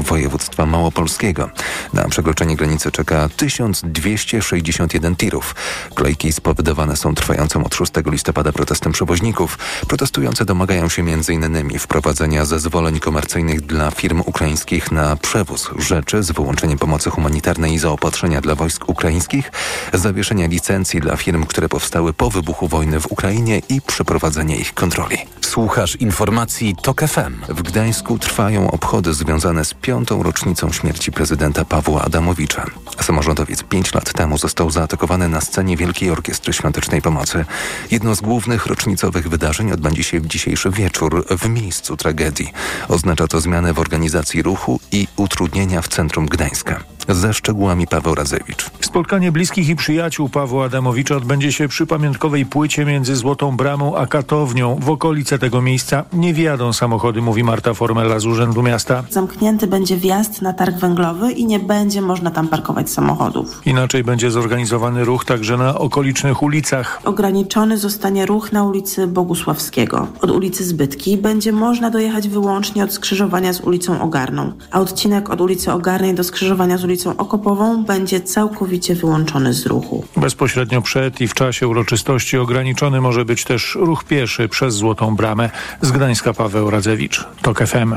województwa małopolskiego. Na przekroczenie granicy czeka 1261 tirów. Kolejki spowodowane są trwającym od 6 listopada protestem przewoźników. Protestujące domagają się m.in. wprowadzenia zezwoleń komercyjnych dla firm ukraińskich na przewóz rzeczy z wyłączeniem pomocy humanitarnej i zaopatrzenia dla wojsk ukraińskich, zawieszenia licencji dla firm, które powstały po wybuchu wojny w Ukrainie i przeprowadzenia ich kontroli. Słuchasz informacji TOK FM. W Gdańsku trwają obchody związane z piątą rocznicą śmierci prezydenta Pawła Adamowicza. Samorządowiec pięć lat temu został zaatakowany na scenie Wielkiej Orkiestry Świątecznej Pomocy. Jedno z głównych rocznicowych wydarzeń odbędzie się w dzisiejszy wieczór w miejscu tragedii. Oznacza to zmianę w organizacji ruchu i utrudnienia w centrum Gdańska. Ze szczegółami Paweł Razewicz. Spotkanie bliskich i przyjaciół Pawła Adamowicza odbędzie się przy pamiątkowej płycie między Złotą Bramą a Katownią. W okolice tego miejsca nie wjadą samochody, mówi Marta Formela z Urzędu Miasta. Zamknięty będzie wjazd na targ węglowy i nie będzie można tam parkować samochodów. Inaczej będzie zorganizowany ruch także na okolicznych ulicach. Ograniczony zostanie ruch na ulicy Bogusławskiego. Od ulicy Zbytki będzie można dojechać wyłącznie od skrzyżowania z ulicą Ogarną, a odcinek od ulicy Ogarnej do skrzyżowania z ulicą Okopową będzie całkowicie wyłączony z ruchu. Bezpośrednio przed i w czasie uroczystości ograniczony może być też ruch pieszy przez Złotą Bramę. Z Gdańska Paweł Radzewicz, TOK FM.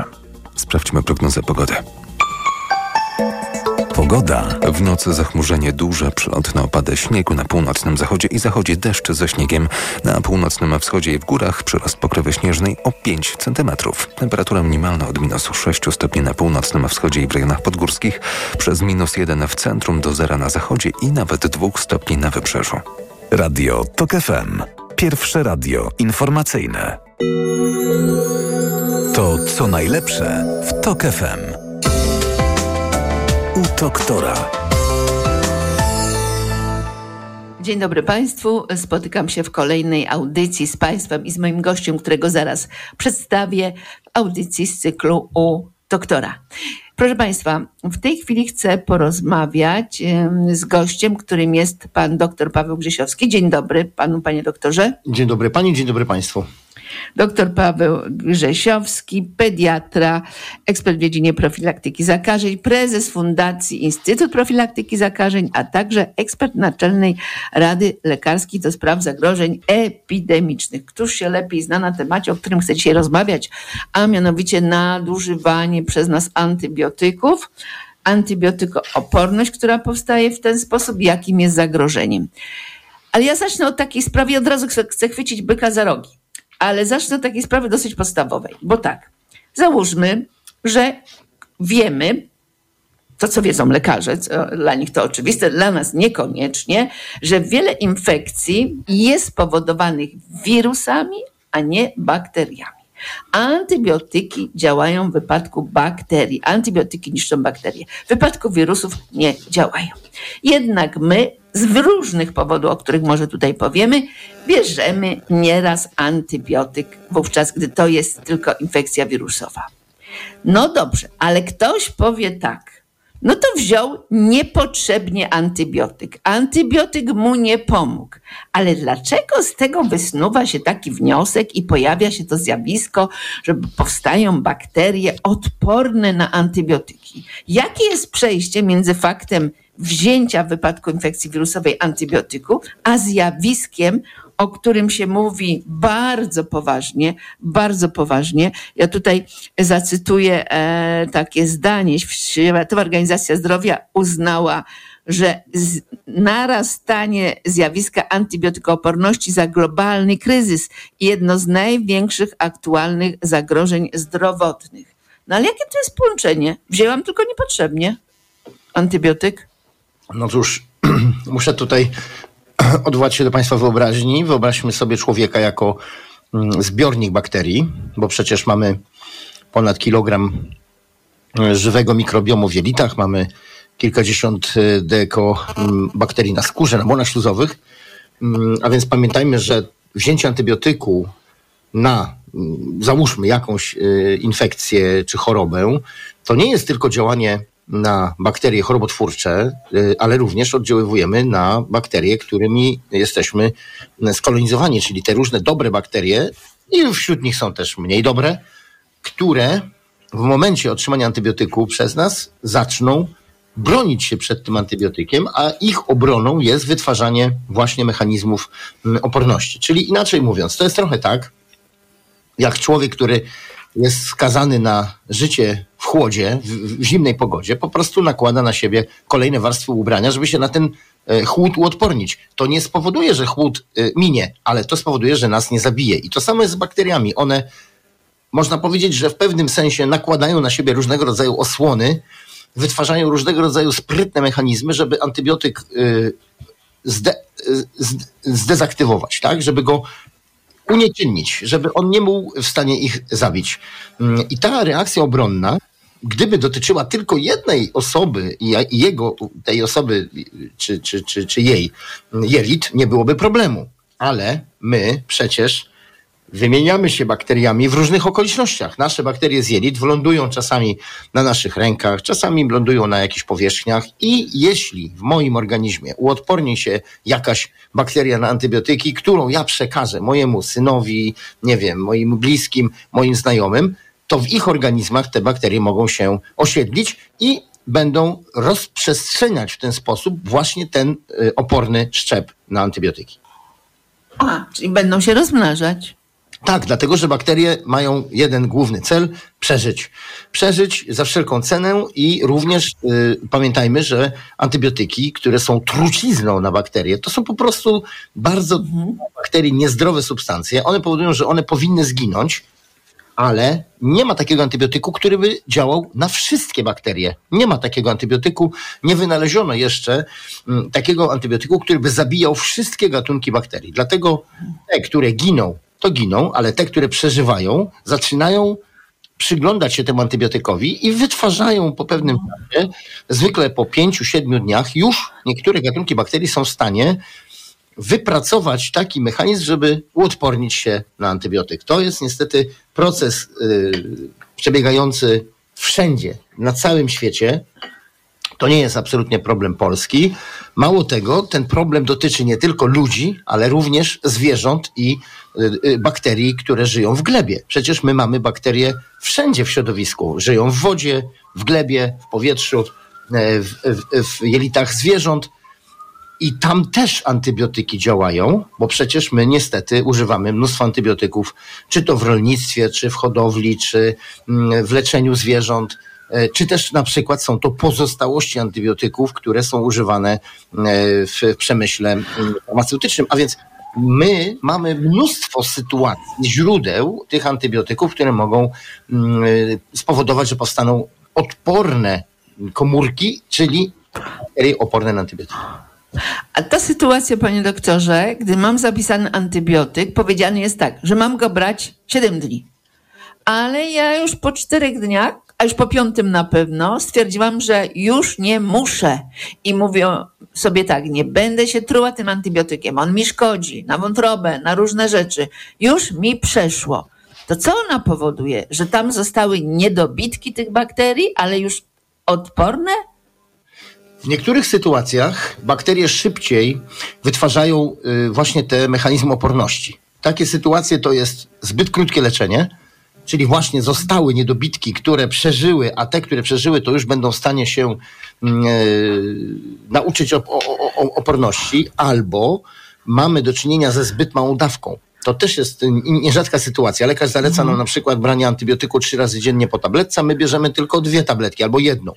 Sprawdźmy prognozę pogody. Pogoda. W nocy zachmurzenie duże, przelotne opady śniegu na północnym zachodzie i zachodzie deszcz ze śniegiem. Na północnym wschodzie i w górach przyrost pokrywy śnieżnej o 5 cm. Temperatura minimalna od minus 6 stopni na północnym wschodzie i w rejonach podgórskich, przez minus 1 w centrum do zera na zachodzie i nawet 2 stopni na wybrzeżu. Radio TOK FM. Pierwsze radio informacyjne. To co najlepsze w TOK FM. U doktora. Dzień dobry Państwu. Spotykam się w kolejnej audycji z Państwem i z moim gościem, którego zaraz przedstawię w audycji z cyklu U doktora. Proszę Państwa, w tej chwili chcę porozmawiać z gościem, którym jest pan dr Paweł Grzesiowski. Dzień dobry panu, panie doktorze. Dzień dobry pani, dzień dobry państwu. Dr Paweł Grzesiowski, pediatra, ekspert w dziedzinie profilaktyki zakażeń, prezes Fundacji Instytut Profilaktyki Zakażeń, a także ekspert Naczelnej Rady Lekarskiej do spraw zagrożeń epidemicznych. Któż się lepiej zna na temacie, o którym chcę dzisiaj rozmawiać, a mianowicie nadużywanie przez nas antybiotyków, antybiotykooporność, która powstaje w ten sposób, jakim jest zagrożeniem. Ale ja zacznę od takiej sprawy, od razu chcę chwycić byka za rogi ale zacznę od takiej sprawy dosyć podstawowej, bo tak, załóżmy, że wiemy, to co wiedzą lekarze, dla nich to oczywiste, dla nas niekoniecznie, że wiele infekcji jest spowodowanych wirusami, a nie bakteriami. Antybiotyki działają w wypadku bakterii. Antybiotyki niszczą bakterie. W wypadku wirusów nie działają. Jednak my z różnych powodów, o których może tutaj powiemy, bierzemy nieraz antybiotyk, wówczas gdy to jest tylko infekcja wirusowa. No dobrze, ale ktoś powie tak. No to wziął niepotrzebnie antybiotyk. Antybiotyk mu nie pomógł. Ale dlaczego z tego wysnuwa się taki wniosek i pojawia się to zjawisko, że powstają bakterie odporne na antybiotyki? Jakie jest przejście między faktem wzięcia w wypadku infekcji wirusowej antybiotyku, a zjawiskiem, o którym się mówi bardzo poważnie, bardzo poważnie. Ja tutaj zacytuję e, takie zdanie. Światowa Organizacja Zdrowia uznała, że narastanie zjawiska antybiotykooporności za globalny kryzys jedno z największych aktualnych zagrożeń zdrowotnych. No ale jakie to jest połączenie? Wzięłam tylko niepotrzebnie antybiotyk. No cóż, muszę tutaj odwołać się do Państwa wyobraźni. Wyobraźmy sobie człowieka jako mm, zbiornik bakterii, bo przecież mamy ponad kilogram e, żywego mikrobiomu w jelitach, mamy kilkadziesiąt e, deko mm, bakterii na skórze, na błonach śluzowych. Mm, a więc pamiętajmy, że wzięcie antybiotyku na, załóżmy, jakąś e, infekcję czy chorobę, to nie jest tylko działanie na bakterie chorobotwórcze, y, ale również oddziaływujemy na bakterie, którymi jesteśmy skolonizowani, czyli te różne dobre bakterie, i wśród nich są też mniej dobre, które w momencie otrzymania antybiotyku przez nas zaczną bronić się przed tym antybiotykiem, a ich obroną jest wytwarzanie właśnie mechanizmów mm, oporności. Czyli inaczej mówiąc, to jest trochę tak, jak człowiek, który jest skazany na życie w chłodzie, w, w zimnej pogodzie, po prostu nakłada na siebie kolejne warstwy ubrania, żeby się na ten e, chłód uodpornić. To nie spowoduje, że chłód e, minie, ale to spowoduje, że nas nie zabije. I to samo jest z bakteriami. One, można powiedzieć, że w pewnym sensie nakładają na siebie różnego rodzaju osłony, wytwarzają różnego rodzaju sprytne mechanizmy, żeby antybiotyk y, zde, zdezaktywować, tak? Żeby go unieczynnić, żeby on nie był w stanie ich zabić. Mm, I ta reakcja obronna, gdyby dotyczyła tylko jednej osoby i jego, tej osoby, czy, czy, czy, czy jej jelit, nie byłoby problemu. Ale my przecież wymieniamy się bakteriami w różnych okolicznościach. Nasze bakterie z jelit wylądują czasami na naszych rękach, czasami lądują na jakichś powierzchniach i jeśli w moim organizmie uodporni się jakaś bakteria na antybiotyki, którą ja przekażę mojemu synowi, nie wiem, moim bliskim, moim znajomym, to w ich organizmach te bakterie mogą się osiedlić i będą rozprzestrzeniać w ten sposób właśnie ten y, oporny szczep na antybiotyki. A, czyli będą się rozmnażać. Tak, dlatego że bakterie mają jeden główny cel przeżyć. Przeżyć za wszelką cenę i również y, pamiętajmy, że antybiotyki, które są trucizną na bakterie, to są po prostu bardzo mhm. bakterii niezdrowe substancje. One powodują, że one powinny zginąć, ale nie ma takiego antybiotyku, który by działał na wszystkie bakterie. Nie ma takiego antybiotyku, nie wynaleziono jeszcze mm, takiego antybiotyku, który by zabijał wszystkie gatunki bakterii. Dlatego te, które giną to giną, ale te, które przeżywają, zaczynają przyglądać się temu antybiotykowi i wytwarzają po pewnym czasie, zwykle po pięciu, siedmiu dniach, już niektóre gatunki bakterii są w stanie wypracować taki mechanizm, żeby uodpornić się na antybiotyk. To jest niestety proces yy, przebiegający wszędzie, na całym świecie. To nie jest absolutnie problem polski. Mało tego, ten problem dotyczy nie tylko ludzi, ale również zwierząt i bakterii, które żyją w glebie. Przecież my mamy bakterie wszędzie w środowisku. Żyją w wodzie, w glebie, w powietrzu, e, w, w, w jelitach zwierząt. I tam też antybiotyki działają, bo przecież my niestety używamy mnóstwo antybiotyków, czy to w rolnictwie, czy w hodowli, czy mm, w leczeniu zwierząt E, czy też na przykład są to pozostałości antybiotyków, które są używane e, w przemyśle mm, farmaceutycznym. A więc my mamy mnóstwo sytuacji, źródeł tych antybiotyków, które mogą mm, spowodować, że powstaną odporne komórki, czyli oporne na antybiotyki. A ta sytuacja, panie doktorze, gdy mam zapisany antybiotyk, powiedziane jest tak, że mam go brać 7 dni. Ale ja już po czterech dniach a już po piątym na pewno stwierdziłam, że już nie muszę. I mówię sobie tak, nie będę się truła tym antybiotykiem, on mi szkodzi na wątrobę, na różne rzeczy. Już mi przeszło. To co ona powoduje? Że tam zostały niedobitki tych bakterii, ale już odporne? W niektórych sytuacjach bakterie szybciej wytwarzają y, właśnie te mechanizmy oporności. Takie sytuacje to jest zbyt krótkie leczenie, czyli właśnie zostały niedobitki, które przeżyły, a te, które przeżyły, to już będą w stanie się e, nauczyć o, o, o, oporności, albo mamy do czynienia ze zbyt małą dawką. To też jest nierzadka sytuacja. Lekarz zaleca nam mhm. na przykład branie antybiotyku trzy razy dziennie po tabletce, a my bierzemy tylko dwie tabletki albo jedną.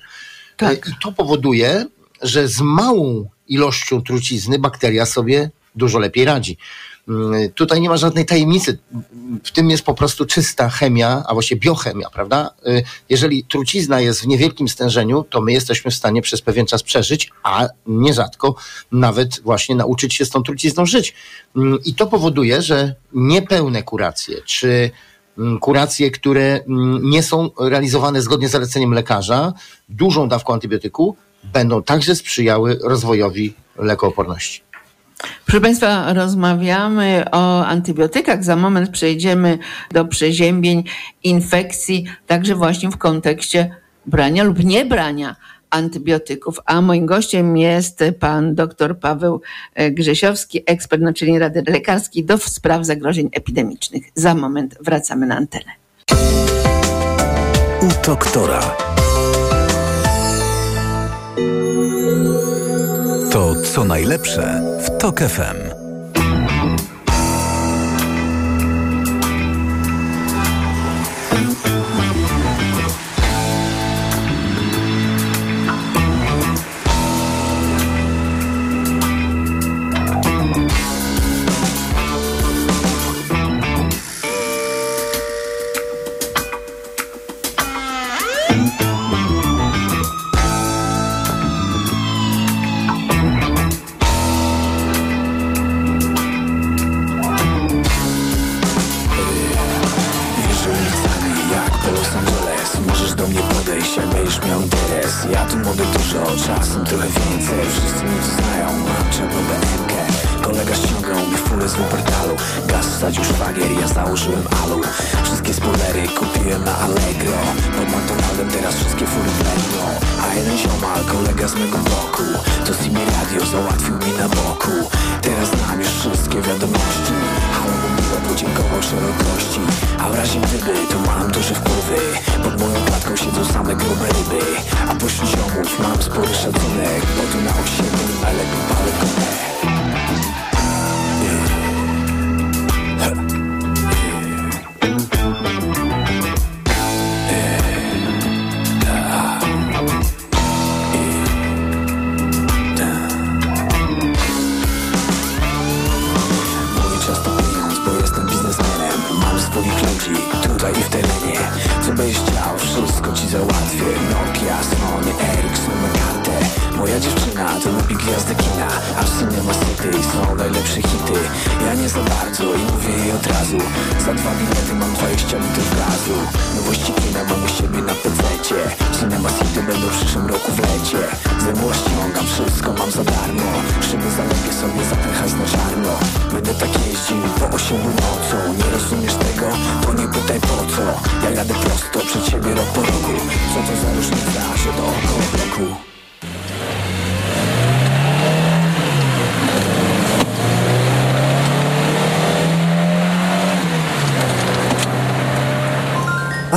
Tak. I to powoduje, że z małą ilością trucizny bakteria sobie dużo lepiej radzi. Mm, tutaj nie ma żadnej tajemnicy. W tym jest po prostu czysta chemia, a właściwie biochemia, prawda? Y, jeżeli trucizna jest w niewielkim stężeniu, to my jesteśmy w stanie przez pewien czas przeżyć, a nierzadko nawet właśnie nauczyć się z tą trucizną żyć. Mm, I to powoduje, że niepełne kuracje, czy kuracje, które nie są realizowane zgodnie z zaleceniem lekarza, dużą dawką antybiotyku, będą także sprzyjały rozwojowi lekooporności. Proszę Państwa, rozmawiamy o antybiotykach. Za moment przejdziemy do przeziębień, infekcji, także właśnie w kontekście brania lub niebrania antybiotyków. A moim gościem jest pan dr Paweł Grzesiowski, ekspert Naczelnej Rady Lekarskiej do spraw zagrożeń epidemicznych. Za moment wracamy na antenę. u doktora. To co najlepsze w TOK FM.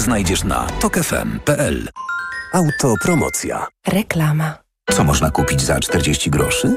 znajdziesz na tokefm.pl. Autopromocja. Reklama. Co można kupić za 40 groszy?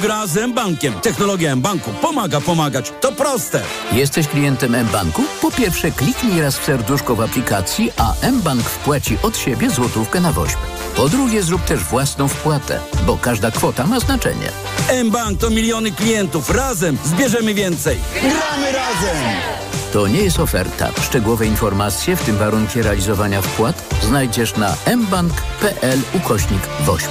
gra z M-Bankiem. Technologia M-Banku pomaga pomagać. To proste. Jesteś klientem M-Banku? Po pierwsze kliknij raz w serduszko w aplikacji, a M-Bank wpłaci od siebie złotówkę na woźb. Po drugie zrób też własną wpłatę, bo każda kwota ma znaczenie. M-Bank to miliony klientów. Razem zbierzemy więcej. Gramy razem! To nie jest oferta. Szczegółowe informacje, w tym warunki realizowania wpłat, znajdziesz na mbank.pl ukośnik woźb.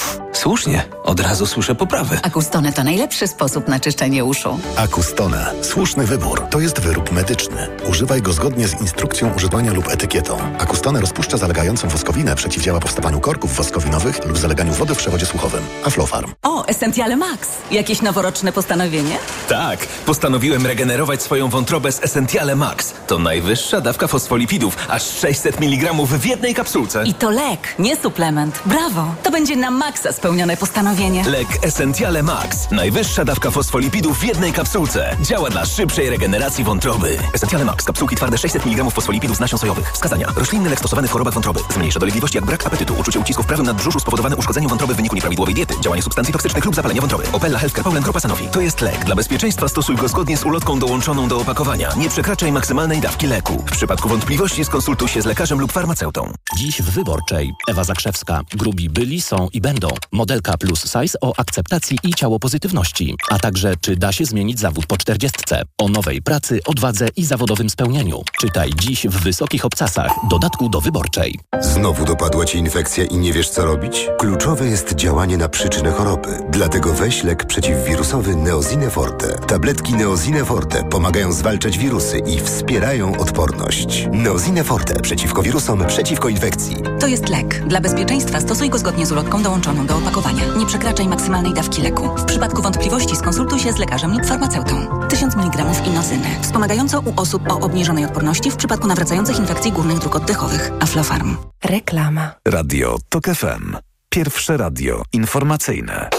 Słusznie, od razu słyszę poprawę. Acustone to najlepszy sposób na czyszczenie uszu. Acustone. Słuszny wybór. To jest wyrób medyczny. Używaj go zgodnie z instrukcją używania lub etykietą. Acustone rozpuszcza zalegającą woskowinę, przeciwdziała powstawaniu korków woskowinowych lub zaleganiu wody w przewodzie słuchowym. Aflofarm. O, Essentiale Max. Jakieś noworoczne postanowienie? Tak, postanowiłem regenerować swoją wątrobę z Essentiale Max. To najwyższa dawka fosfolipidów, aż 600 mg w jednej kapsułce. I to lek, nie suplement. Brawo! To będzie na maksa spełnione spełnione postanowienie. Lek Essentiale Max. Najwyższa dawka fosfolipidów w jednej kapsułce. Działa dla szybszej regeneracji wątroby. Essentiale Max. Kapsułki twarde 600 mg fosfolipidów z nasion sojowych. Wskazania. Roślinny lek stosowany w chorobach wątroby. Zmniejsza dolegliwości jak brak apetytu, uczucie ucisku w prawym nadbrzuszu spowodowane uszkodzeniem wątroby w wyniku nieprawidłowej diety, działanie substancji toksycznych lub zapalenie wątroby. Opella Healthcare Poland Grupa Sanofi. To jest lek. Dla bezpieczeństwa stosuj go zgodnie z ulotką dołączoną do opakowania. Nie przekraczaj maksymalnej dawki leku. W przypadku wątpliwości skonsultuj się z lekarzem lub farmaceutą. Dziś w Wyborczej Ewa Zakrzewska. Grubi byli, są i będą. Modelka plus size o akceptacji i ciało pozytywności. A także czy da się zmienić zawód po czterdziestce. O nowej pracy, odwadze i zawodowym spełnieniu. Czytaj dziś w Wysokich Obcasach. Dodatku do Wyborczej. Znowu dopadła Ci infekcja i nie wiesz co robić? Kluczowe jest działanie na przyczynę choroby. Dlatego weź lek przeciwwirusowy Neozine Forte. Tabletki Neozine Forte pomagają zwalczać wirusy i wspierają odporność. Neozine Forte przeciwko wirusom, przeciwko infekcji. To jest lek. Dla bezpieczeństwa stosuj go zgodnie z ulotką dołączoną do opakowania. Nie przekraczaj maksymalnej dawki leku. W przypadku wątpliwości skonsultuj się z lekarzem lub farmaceutą. 1000 mg inozyny. Wspomagająco u osób o obniżonej odporności w przypadku nawracających infekcji górnych dróg oddechowych. Aflofarm. Reklama. Radio TOK FM. Pierwsze radio informacyjne.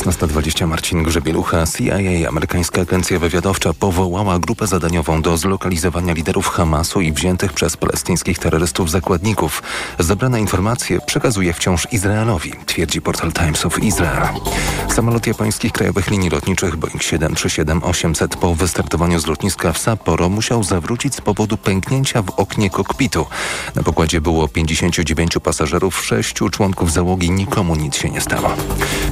16.20 Marcin Grzebielucha, CIA, amerykańska agencja wywiadowcza, powołała grupę zadaniową do zlokalizowania liderów Hamasu i wziętych przez palestyńskich terrorystów zakładników. Zebrane informacje przekazuje wciąż Izraelowi, twierdzi portal Times of Israel. Samolot japońskich krajowych linii lotniczych Boeing 737-800 po wystartowaniu z lotniska w Sapporo musiał zawrócić z powodu pęknięcia w oknie kokpitu. Na pokładzie było 59 pasażerów, 6 członków załogi, nikomu nic się nie stało.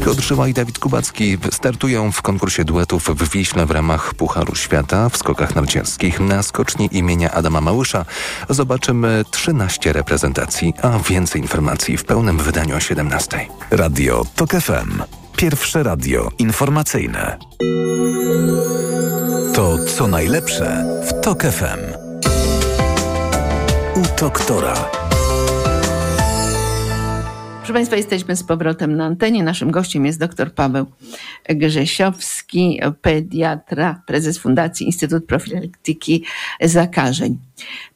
Piotr Szyła i Dawid Kubacki startują w konkursie duetów w Wiśle w ramach Pucharu Świata w skokach narciarskich na skoczni imienia Adama Małysza. Zobaczymy 13 reprezentacji, a więcej informacji w pełnym wydaniu o 17. Radio TOK FM. Pierwsze radio informacyjne. To co najlepsze w TOK FM. U doktora. Proszę Państwa, jesteśmy z powrotem na antenie. Naszym gościem jest dr Paweł Grzesiowski, pediatra, prezes Fundacji Instytut Profilaktyki Zakażeń.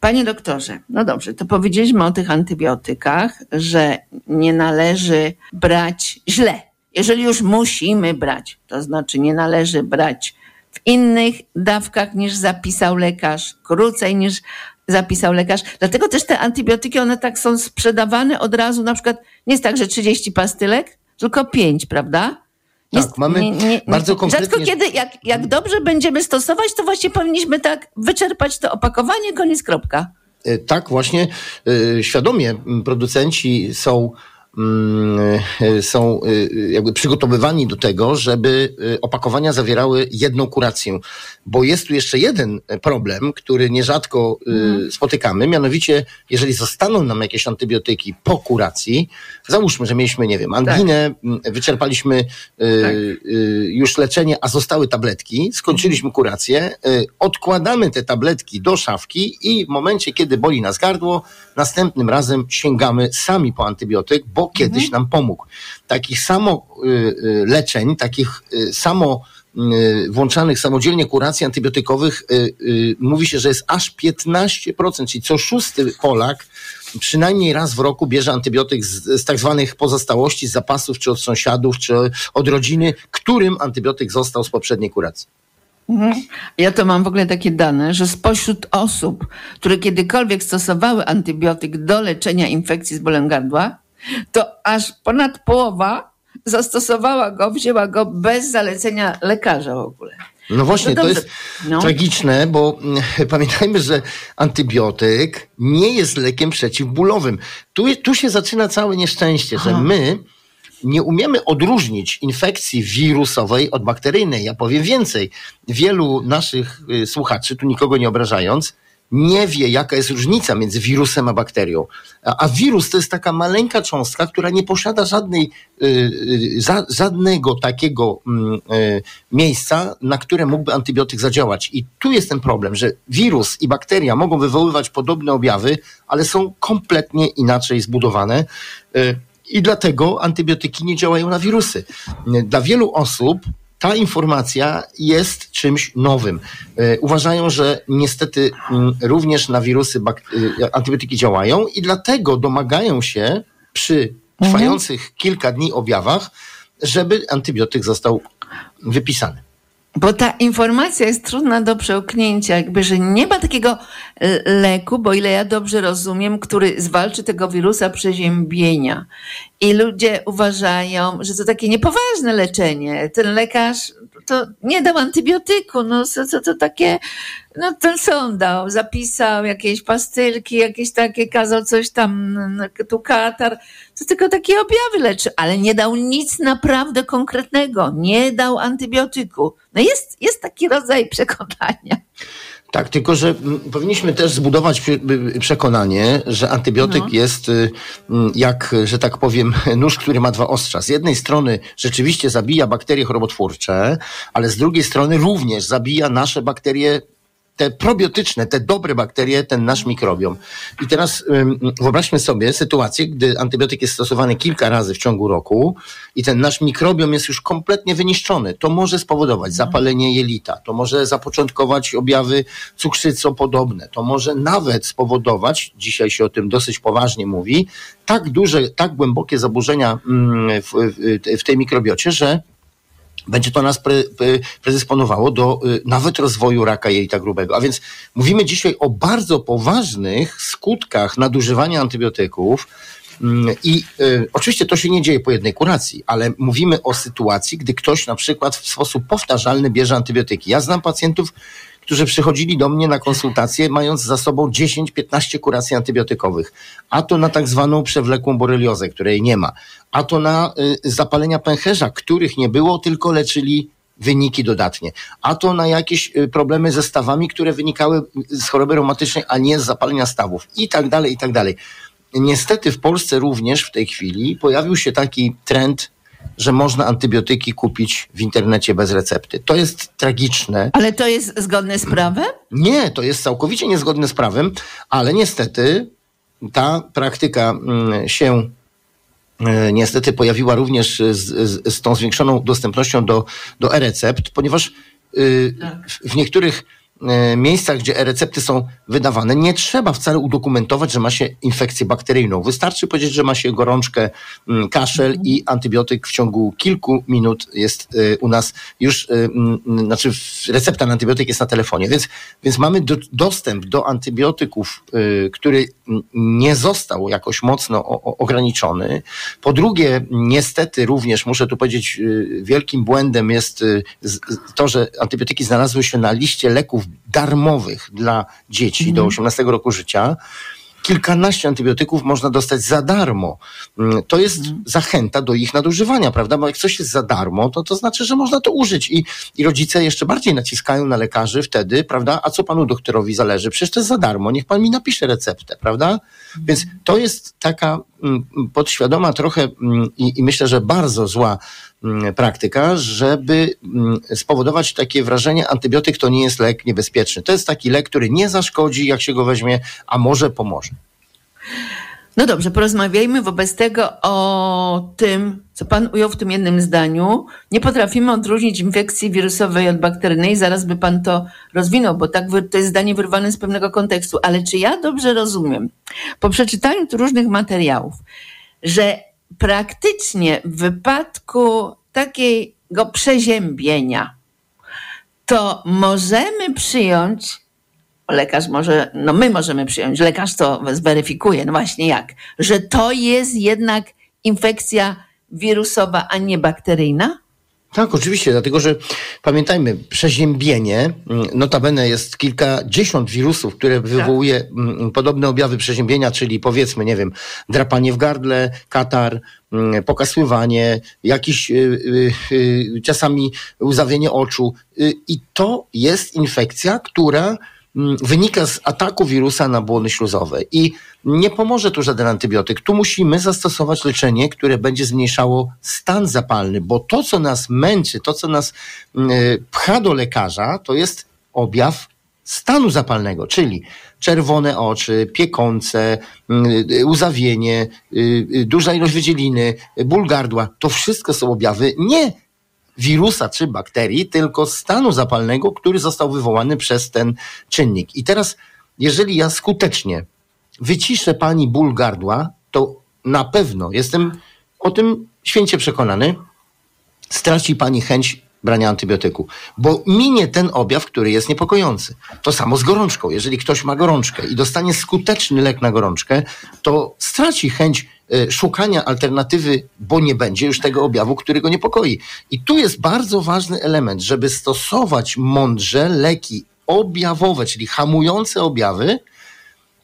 Panie doktorze, no dobrze, to powiedzieliśmy o tych antybiotykach, że nie należy brać źle. Jeżeli już musimy brać, to znaczy nie należy brać w innych dawkach niż zapisał lekarz, krócej niż zapisał lekarz. Dlatego też te antybiotyki, one tak są sprzedawane od razu, na przykład nie jest tak, że 30 pastylek, tylko 5, prawda? Tak, mamy bardzo konkretnie... Rzadko kiedy, jak, jak dobrze będziemy stosować, to właśnie powinniśmy tak wyczerpać to opakowanie, koniec, kropka. Tak, właśnie świadomie producenci są są jakby przygotowywani do tego, żeby opakowania zawierały jedną kurację. Bo jest tu jeszcze jeden problem, który nierzadko mm. spotykamy, mianowicie jeżeli zostaną nam jakieś antybiotyki po kuracji, załóżmy, że mieliśmy, nie wiem, anginę, tak. wyczerpaliśmy tak. już leczenie, a zostały tabletki, skończyliśmy kurację, odkładamy te tabletki do szafki i w momencie, kiedy boli nas gardło, następnym razem sięgamy sami po antybiotyk, bo kiedyś nam pomógł. Takich samo leczeń, takich samo włączanych samodzielnie kuracji antybiotykowych mówi się, że jest aż 15%, czyli co szósty Polak przynajmniej raz w roku bierze antybiotyk z, z tak zwanych pozostałości, z zapasów, czy od sąsiadów, czy od rodziny, którym antybiotyk został z poprzedniej kuracji. Ja to mam w ogóle takie dane, że spośród osób, które kiedykolwiek stosowały antybiotyk do leczenia infekcji z bólem gardła, to aż ponad połowa zastosowała go, wzięła go bez zalecenia lekarza w ogóle. No właśnie, no to jest no. tragiczne, bo pamiętajmy, że antybiotyk nie jest lekiem przeciwbólowym. Tu, tu się zaczyna całe nieszczęście, Aha. że my nie umiemy odróżnić infekcji wirusowej od bakteryjnej. Ja powiem więcej. Wielu naszych y, słuchaczy, tu nikogo nie obrażając, nie wie, jaka jest różnica między wirusem a bakterią. A, a wirus to jest taka maleńka cząstka, która nie posiada żadnej, y, y, za, żadnego takiego y, miejsca, na które mógłby antybiotyk zadziałać. I tu jest ten problem, że wirus i bakteria mogą wywoływać podobne objawy, ale są kompletnie inaczej zbudowane. I dlatego antybiotyki nie działają na wirusy. Dla wielu osób ta informacja jest czymś nowym. E, Uważają, że niestety mm, również na wirusy e, antybiotyki działają i dlatego domagają się przy trwających kilka dni objawach, żeby antybiotyk został wypisany. Bo ta informacja jest trudna do przełknięcia, jakby, że nie ma takiego e, leku, bo ile ja dobrze rozumiem, który zwalczy tego wirusa przeziębienia. I ludzie uważają, że to takie niepoważne leczenie. Ten lekarz to nie dał antybiotyku, no co to, to takie, no ten co on dał? Zapisał jakieś pastylki, jakieś takie, kazał coś tam, tu katar. To tylko takie objawy leczy, ale nie dał nic naprawdę konkretnego. Nie dał antybiotyku. No jest, jest taki rodzaj przekonania. Tak, tylko że mm, powinniśmy też zbudować przekonanie, że antybiotyk No. jest y, mm, jak, że tak powiem, nóż, który ma dwa ostrza. Z jednej strony rzeczywiście zabija bakterie chorobotwórcze, ale z drugiej strony również zabija nasze bakterie te probiotyczne, te dobre bakterie, ten nasz mikrobiom. I teraz wyobraźmy sobie sytuację, gdy antybiotyk jest stosowany kilka razy w ciągu roku i ten nasz mikrobiom jest już kompletnie wyniszczony. To może spowodować zapalenie jelita, to może zapoczątkować objawy cukrzycopodobne, to może nawet spowodować, dzisiaj się o tym dosyć poważnie mówi, tak duże, tak głębokie zaburzenia mm, w, w, w tej mikrobiocie, że będzie to nas pre, pre, predysponowało do y, nawet rozwoju raka jelita grubego. A więc mówimy dzisiaj o bardzo poważnych skutkach nadużywania antybiotyków. Mm, I y, oczywiście to się nie dzieje po jednej kuracji, ale mówimy o sytuacji, gdy ktoś na przykład w sposób powtarzalny bierze antybiotyki. Ja znam pacjentów, którzy przychodzili do mnie na konsultacje, mając za sobą 10-15 kuracji antybiotykowych. A to na tak zwaną przewlekłą boreliozę, której nie ma. A to na y, zapalenia pęcherza, których nie było, tylko leczyli wyniki dodatnie. A to na jakieś y, problemy ze stawami, które wynikały z choroby reumatycznej, a nie z zapalenia stawów. I tak dalej, i tak dalej. Niestety w Polsce również w tej chwili pojawił się taki trend, że można antybiotyki kupić w internecie bez recepty. To jest tragiczne. Ale to jest zgodne z prawem? Nie, to jest całkowicie niezgodne z prawem, ale niestety ta praktyka mm, się e, niestety pojawiła również z, z, z tą zwiększoną dostępnością do, do e-recept, ponieważ y, w, w niektórych miejscach, gdzie e-recepty są wydawane, nie trzeba wcale udokumentować, że ma się infekcję bakteryjną. Wystarczy powiedzieć, że ma się gorączkę, mm, kaszel i antybiotyk w ciągu kilku minut jest e, u nas już, e, mm, znaczy recepta na antybiotyk jest na telefonie, więc, więc mamy do, dostęp do antybiotyków, e, który mm, nie został jakoś mocno ograniczony. Po drugie, niestety również muszę tu powiedzieć, wielkim błędem jest to, że antybiotyki znalazły się na liście leków darmowych dla dzieci do 18 roku życia. Kilkanaście antybiotyków można dostać za darmo. Mm, To jest zachęta do ich nadużywania, prawda? Bo jak coś jest za darmo, to to znaczy, że można to użyć. I, I rodzice jeszcze bardziej naciskają na lekarzy wtedy, prawda? A co panu doktorowi zależy? Przecież to jest za darmo, niech pan mi napisze receptę, prawda? Więc to jest taka mm, podświadoma trochę mm, i, i myślę, że bardzo zła mm, praktyka, żeby spowodować takie wrażenie, antybiotyk to nie jest lek niebezpieczny. To jest taki lek, który nie zaszkodzi, jak się go weźmie, a może pomoże. No dobrze, porozmawiajmy wobec tego o tym, co Pan ujął w tym jednym zdaniu. Nie potrafimy odróżnić infekcji wirusowej od bakteryjnej. Zaraz by Pan to rozwinął, bo tak to jest zdanie wyrwane z pewnego kontekstu. Ale czy ja dobrze rozumiem, po przeczytaniu tu różnych materiałów, że praktycznie w wypadku takiego przeziębienia, to możemy przyjąć lekarz może, no my możemy przyjąć, lekarz to zweryfikuje, no właśnie jak, że to jest jednak infekcja wirusowa, a nie bakteryjna? Tak, oczywiście, dlatego że pamiętajmy, przeziębienie, mm, notabene jest kilkadziesiąt wirusów, które wywołuje mm, podobne objawy przeziębienia, czyli powiedzmy, nie wiem, drapanie w gardle, katar, mm, pokasływanie, jakiś y, y, y, czasami łzawienie oczu. Y, I to jest infekcja, która wynika z ataku wirusa na błony śluzowe i nie pomoże tu żaden antybiotyk. Tu musimy zastosować leczenie, które będzie zmniejszało stan zapalny, bo to, co nas męczy, to, co nas mm, pcha do lekarza, to jest objaw stanu zapalnego, czyli czerwone oczy, piekące, mm, y, y, duża ilość wydzieliny, ból gardła. To wszystko są objawy nie wirusa czy bakterii, tylko stanu zapalnego, który został wywołany przez ten czynnik. I teraz, jeżeli ja skutecznie wyciszę pani ból gardła, to na pewno jestem o tym święcie przekonany, straci pani chęć brania antybiotyku, bo minie ten objaw, który jest niepokojący. To samo z gorączką. Jeżeli ktoś ma gorączkę i dostanie skuteczny lek na gorączkę, to straci chęć szukania alternatywy, bo nie będzie już tego objawu, który go niepokoi. I tu jest bardzo ważny element, żeby stosować mądrze leki objawowe, czyli hamujące objawy,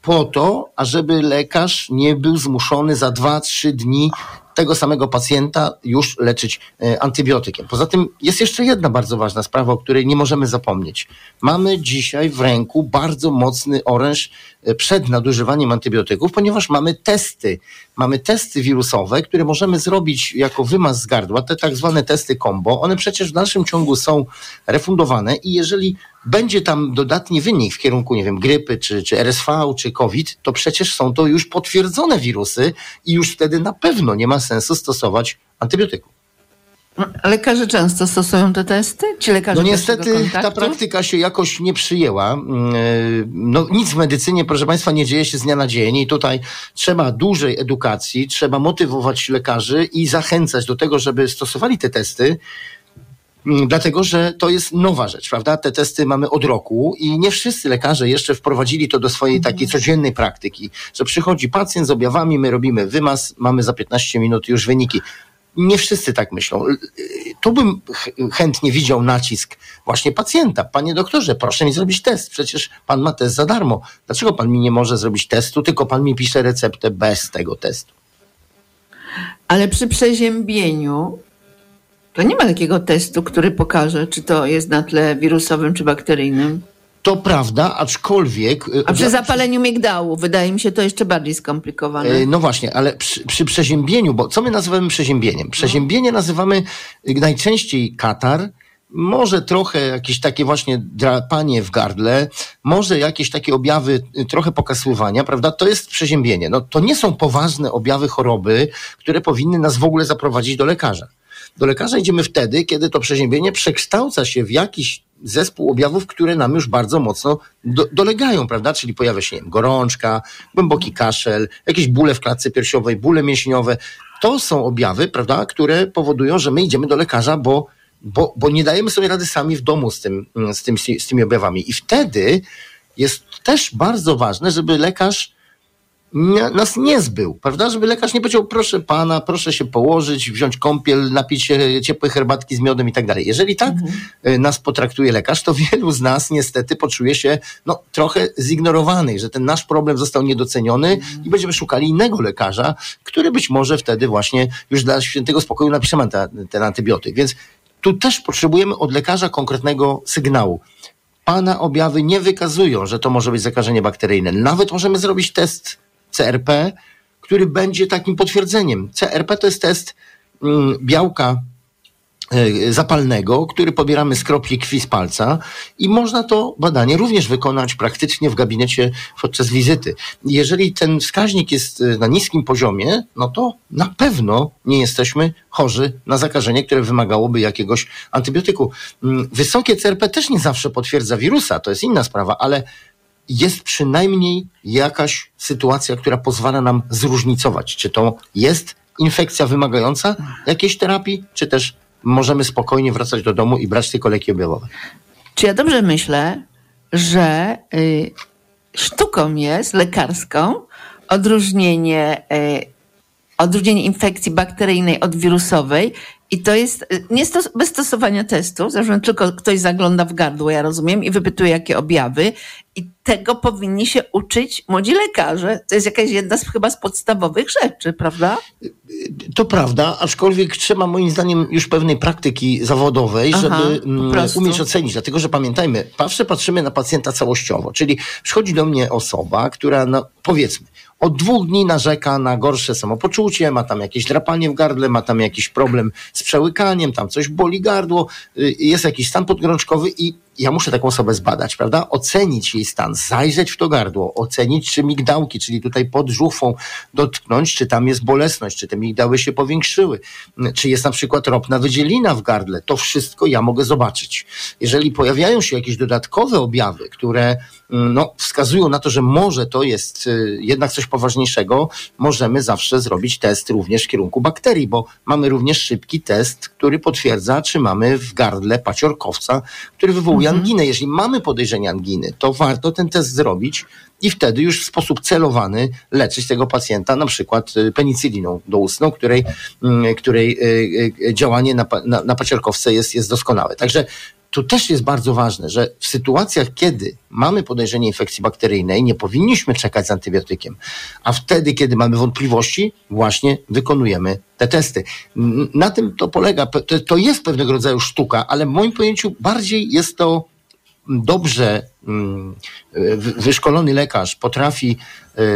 po to, ażeby lekarz nie był zmuszony za 2-3 dni tego samego pacjenta już leczyć e, antybiotykiem. Poza tym jest jeszcze jedna bardzo ważna sprawa, o której nie możemy zapomnieć. Mamy dzisiaj w ręku bardzo mocny oręż e, przed nadużywaniem antybiotyków, ponieważ mamy testy. Mamy testy wirusowe, które możemy zrobić jako wymaz z gardła, te tak zwane testy combo. One przecież w dalszym ciągu są refundowane i jeżeli będzie tam dodatni wynik w kierunku, nie wiem, grypy, czy, czy RSV, czy COVID, to przecież są to już potwierdzone wirusy i już wtedy na pewno nie ma sensu stosować antybiotyku. Lekarze często stosują te testy? Ci lekarze No niestety ta praktyka się jakoś nie przyjęła. Mm, e, No nic w medycynie, proszę Państwa, nie dzieje się z dnia na dzień i tutaj trzeba dużej edukacji, trzeba motywować lekarzy i zachęcać do tego, żeby stosowali te testy. Mm, Dlatego, że to jest nowa rzecz, prawda? Te testy mamy od roku i nie wszyscy lekarze jeszcze wprowadzili to do swojej takiej codziennej praktyki, że przychodzi pacjent z objawami, my robimy wymaz, mamy za 15 minut już wyniki. Nie wszyscy tak myślą. Y, Tu bym ch- chętnie widział nacisk właśnie pacjenta. Panie doktorze, proszę mi zrobić test. Przecież pan ma test za darmo. Dlaczego pan mi nie może zrobić testu, tylko pan mi pisze receptę bez tego testu? Ale przy przeziębieniu to nie ma takiego testu, który pokaże, czy to jest na tle wirusowym czy bakteryjnym. To prawda, aczkolwiek. y, A przy zapaleniu migdału wydaje mi się to jeszcze bardziej skomplikowane. E, No właśnie, ale przy, przy przeziębieniu, bo co my nazywamy przeziębieniem? Przeziębienie nazywamy y, najczęściej katar, może trochę jakieś takie właśnie drapanie w gardle, może jakieś takie objawy trochę pokasływania, prawda? To jest przeziębienie. No to nie są poważne objawy choroby, które powinny nas w ogóle zaprowadzić do lekarza. Do lekarza idziemy wtedy, kiedy to przeziębienie przekształca się w jakiś zespół objawów, które nam już bardzo mocno do, dolegają, prawda? Czyli pojawia się nie wiem, gorączka, głęboki kaszel, jakieś bóle w klatce piersiowej, bóle mięśniowe. To są objawy, prawda, które powodują, że my idziemy do lekarza, bo, bo, bo nie dajemy sobie rady sami w domu z, tym, z, tym, z tymi objawami. I wtedy jest też bardzo ważne, żeby lekarz nas nie zbył, prawda? Żeby lekarz nie powiedział, proszę pana, proszę się położyć, wziąć kąpiel, napić się ciepłej herbatki z miodem i tak dalej. Jeżeli tak y, nas potraktuje lekarz, to wielu z nas niestety poczuje się no, trochę zignorowanych, że ten nasz problem został niedoceniony i będziemy szukali innego lekarza, który być może wtedy właśnie już dla świętego spokoju napiszemy ta, ten antybiotyk. Więc tu też potrzebujemy od lekarza konkretnego sygnału. Pana objawy nie wykazują, że to może być zakażenie bakteryjne. Nawet możemy zrobić test CRP, który będzie takim potwierdzeniem. CRP to jest test mm, białka e, zapalnego, który pobieramy z kropli krwi z palca i można to badanie również wykonać praktycznie w gabinecie podczas wizyty. Jeżeli ten wskaźnik jest e, na niskim poziomie, no to na pewno nie jesteśmy chorzy na zakażenie, które wymagałoby jakiegoś antybiotyku. Mm, Wysokie CRP też nie zawsze potwierdza wirusa, to jest inna sprawa, ale jest przynajmniej jakaś sytuacja, która pozwala nam zróżnicować, czy to jest infekcja wymagająca jakiejś terapii, czy też możemy spokojnie wracać do domu i brać tylko leki objawowe. Czy ja dobrze myślę, że y, sztuką jest lekarską odróżnienie, y, odróżnienie infekcji bakteryjnej od wirusowej i to jest y, nie stos- bez stosowania testu, zresztą tylko ktoś zagląda w gardło, ja rozumiem, i wypytuje jakie objawy i tego powinni się uczyć młodzi lekarze. To jest jakaś jedna z chyba z podstawowych rzeczy, prawda? To prawda, aczkolwiek trzeba moim zdaniem już pewnej praktyki zawodowej, Aha, żeby mm, umieć ocenić. Dlatego, że pamiętajmy, zawsze patrzymy na pacjenta całościowo. Czyli przychodzi do mnie osoba, która no, powiedzmy od dwóch dni narzeka na gorsze samopoczucie, ma tam jakieś drapanie w gardle, ma tam jakiś problem z przełykaniem, tam coś boli gardło, y, jest jakiś stan podgorączkowy i ja muszę taką osobę zbadać, prawda? Ocenić jej stan, zajrzeć w to gardło, ocenić, czy migdałki, czyli tutaj pod żuchwą dotknąć, czy tam jest bolesność, czy te migdały się powiększyły, czy jest na przykład ropna wydzielina w gardle. To wszystko ja mogę zobaczyć. Jeżeli pojawiają się jakieś dodatkowe objawy, które no, wskazują na to, że może to jest y, jednak coś poważniejszego, możemy zawsze zrobić test również w kierunku bakterii, bo mamy również szybki test, który potwierdza, czy mamy w gardle paciorkowca, który wywołuje Mhm. anginę. Jeżeli mamy podejrzenie anginy, to warto ten test zrobić i wtedy już w sposób celowany leczyć tego pacjenta, na przykład y, penicyliną doustną, której, mm, której y, działanie na, na, na paciorkowce jest, jest doskonałe. Także tu też jest bardzo ważne, że w sytuacjach, kiedy mamy podejrzenie infekcji bakteryjnej, nie powinniśmy czekać z antybiotykiem, a wtedy, kiedy mamy wątpliwości, właśnie wykonujemy te testy. Na tym to polega, to, jest pewnego rodzaju sztuka, ale w moim pojęciu bardziej jest to dobrze wy- wyszkolony lekarz potrafi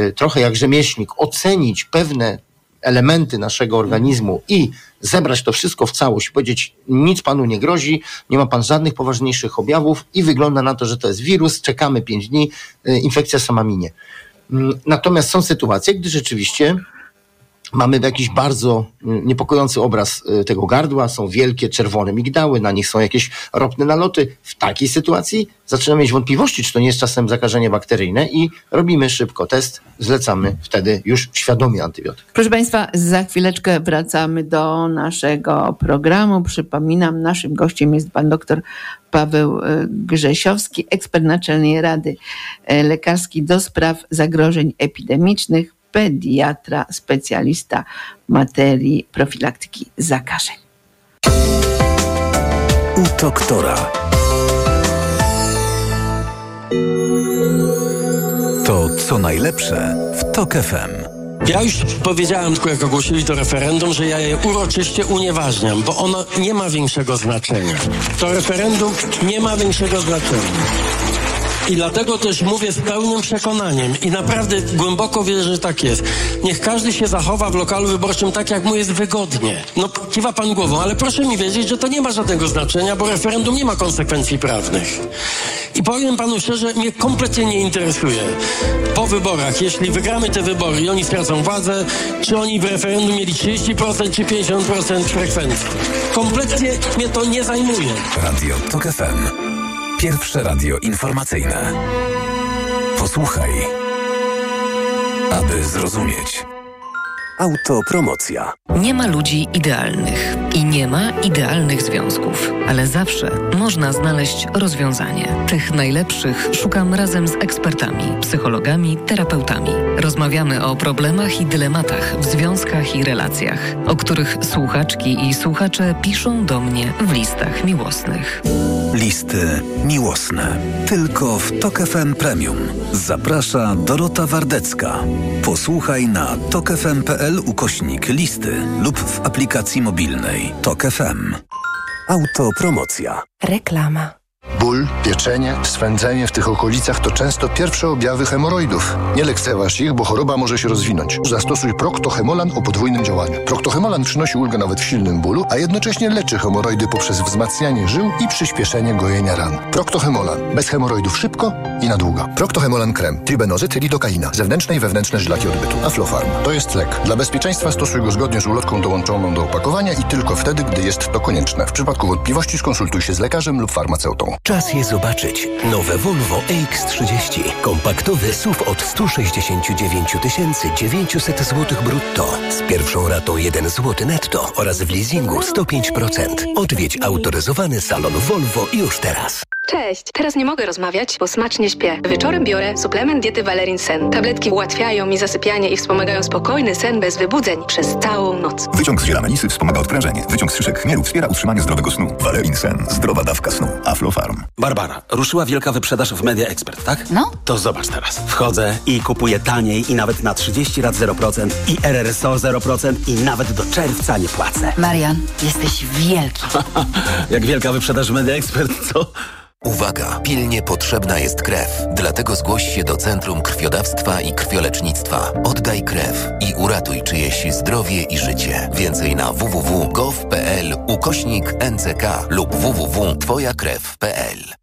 y, trochę jak rzemieślnik ocenić pewne elementy naszego organizmu i zebrać to wszystko w całość, powiedzieć, nic panu nie grozi, nie ma pan żadnych poważniejszych objawów i wygląda na to, że to jest wirus, czekamy 5 dni, y, infekcja sama minie. Mm, Natomiast są sytuacje, gdy rzeczywiście mamy jakiś bardzo mm, niepokojący obraz y, tego gardła, są wielkie czerwone migdały, na nich są jakieś ropne naloty. W takiej sytuacji zaczynamy mieć wątpliwości, czy to nie jest czasem zakażenie bakteryjne i robimy szybko test, zlecamy wtedy już świadomie antybiotyk. Proszę Państwa, za chwileczkę wracamy do naszego programu. Przypominam, naszym gościem jest pan doktor Paweł e, Grzesiowski, ekspert Naczelnej Rady e, Lekarskiej do spraw zagrożeń epidemicznych, pediatra, specjalista materii profilaktyki zakażeń. U doktora. To co najlepsze w TOK FM. Ja już powiedziałem, tylko jak ogłosili to referendum, że ja je uroczyście unieważniam, bo ono nie ma większego znaczenia. To referendum nie ma większego znaczenia. I dlatego też mówię z pełnym przekonaniem i naprawdę głęboko wierzę, że tak jest. Niech każdy się zachowa w lokalu wyborczym tak, jak mu jest wygodnie. No, kiwa pan głową, ale proszę mi wiedzieć, że to nie ma żadnego znaczenia, bo referendum nie ma konsekwencji prawnych. I powiem panu szczerze, mnie kompletnie nie interesuje. Po wyborach, jeśli wygramy te wybory i oni stracą władzę, czy oni w referendum mieli 30% czy 50% frekwencji. Kompletnie mnie to nie zajmuje. Radio TOK FM. Pierwsze radio informacyjne. Posłuchaj, aby zrozumieć. Autopromocja. Nie ma ludzi idealnych i nie ma idealnych związków, ale zawsze można znaleźć rozwiązanie. Tych najlepszych szukam razem z ekspertami, psychologami, terapeutami. Rozmawiamy o problemach i dylematach w związkach i relacjach, o których słuchaczki i słuchacze piszą do mnie w listach miłosnych. Listy miłosne. Tylko w TOK FM Premium. Zaprasza Dorota Wardecka. Posłuchaj na tokefm.pl ukośnik listy lub w aplikacji mobilnej TOK FM. Autopromocja. Reklama. Ból, pieczenie, swędzenie w tych okolicach to często pierwsze objawy hemoroidów. Nie lekceważ ich, bo choroba może się rozwinąć. Zastosuj Proctohemolan o podwójnym działaniu. Proctohemolan przynosi ulgę nawet w silnym bólu, a jednocześnie leczy hemoroidy poprzez wzmacnianie żył i przyspieszenie gojenia ran. Proctohemolan. Bez hemoroidów szybko i na długo. Proctohemolan krem. Tribenozyt, lidokaina. Zewnętrzne i wewnętrzne żylaki odbytu. Aflofarm. To jest lek. Dla bezpieczeństwa stosuj go zgodnie z ulotką dołączoną do opakowania i tylko wtedy, gdy jest to konieczne. W przypadku wątpliwości skonsultuj się z lekarzem lub farmaceutą. Czas je zobaczyć. Nowe Volvo EX30. Kompaktowy SUV od 169 900 zł brutto. Z pierwszą ratą 1 zł netto oraz w leasingu 105%. Odwiedź autoryzowany salon Volvo już teraz. Cześć, teraz nie mogę rozmawiać, bo smacznie śpię. Wieczorem biorę suplement diety Valerin Sen. Tabletki ułatwiają mi zasypianie i wspomagają spokojny sen bez wybudzeń przez całą noc. Wyciąg z ziela melisy wspomaga odprężenie. Wyciąg z szyszek chmielu wspiera utrzymanie zdrowego snu. Valerin Sen. Zdrowa dawka snu. Aflofarm. Barbara, ruszyła wielka wyprzedaż w Media Expert, tak? No. To zobacz teraz. Wchodzę i kupuję taniej i nawet na 30 lat 0% i RRSO 0% i nawet do czerwca nie płacę. Marian, jesteś wielki. Jak wielka wyprzedaż w Media Expert, co? Uwaga! Pilnie potrzebna jest krew. Dlatego zgłoś się do Centrum Krwiodawstwa i Krwiolecznictwa. Oddaj krew i uratuj czyjeś zdrowie i życie. Więcej na www.gov.pl ukośnik NCK lub www.twojakrew.pl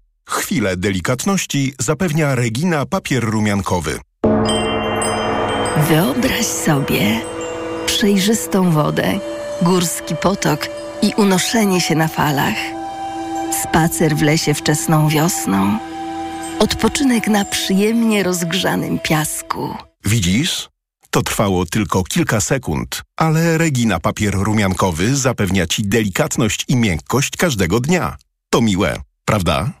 Chwilę delikatności zapewnia Regina papier rumiankowy. Wyobraź sobie przejrzystą wodę, górski potok i unoszenie się na falach. Spacer w lesie wczesną wiosną. Odpoczynek na przyjemnie rozgrzanym piasku. Widzisz? To trwało tylko kilka sekund, ale Regina papier rumiankowy zapewnia Ci delikatność i miękkość każdego dnia. To miłe, prawda?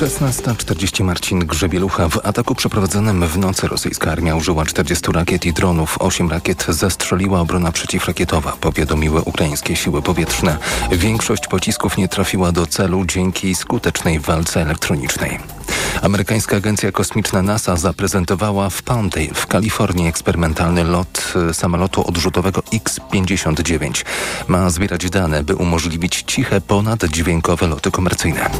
Szesnasta czterdzieści Marcin Grzebielucha. W ataku przeprowadzonym w nocy rosyjska armia użyła 40 rakiet i dronów. Osiem rakiet zastrzeliła obrona przeciwrakietowa, powiadomiły ukraińskie siły powietrzne. Większość pocisków nie trafiła do celu dzięki skutecznej walce elektronicznej. Amerykańska agencja kosmiczna NASA zaprezentowała w Palmdale w Kalifornii eksperymentalny lot e, samolotu odrzutowego X-59. Ma zbierać dane, by umożliwić ciche, ponaddźwiękowe loty komercyjne.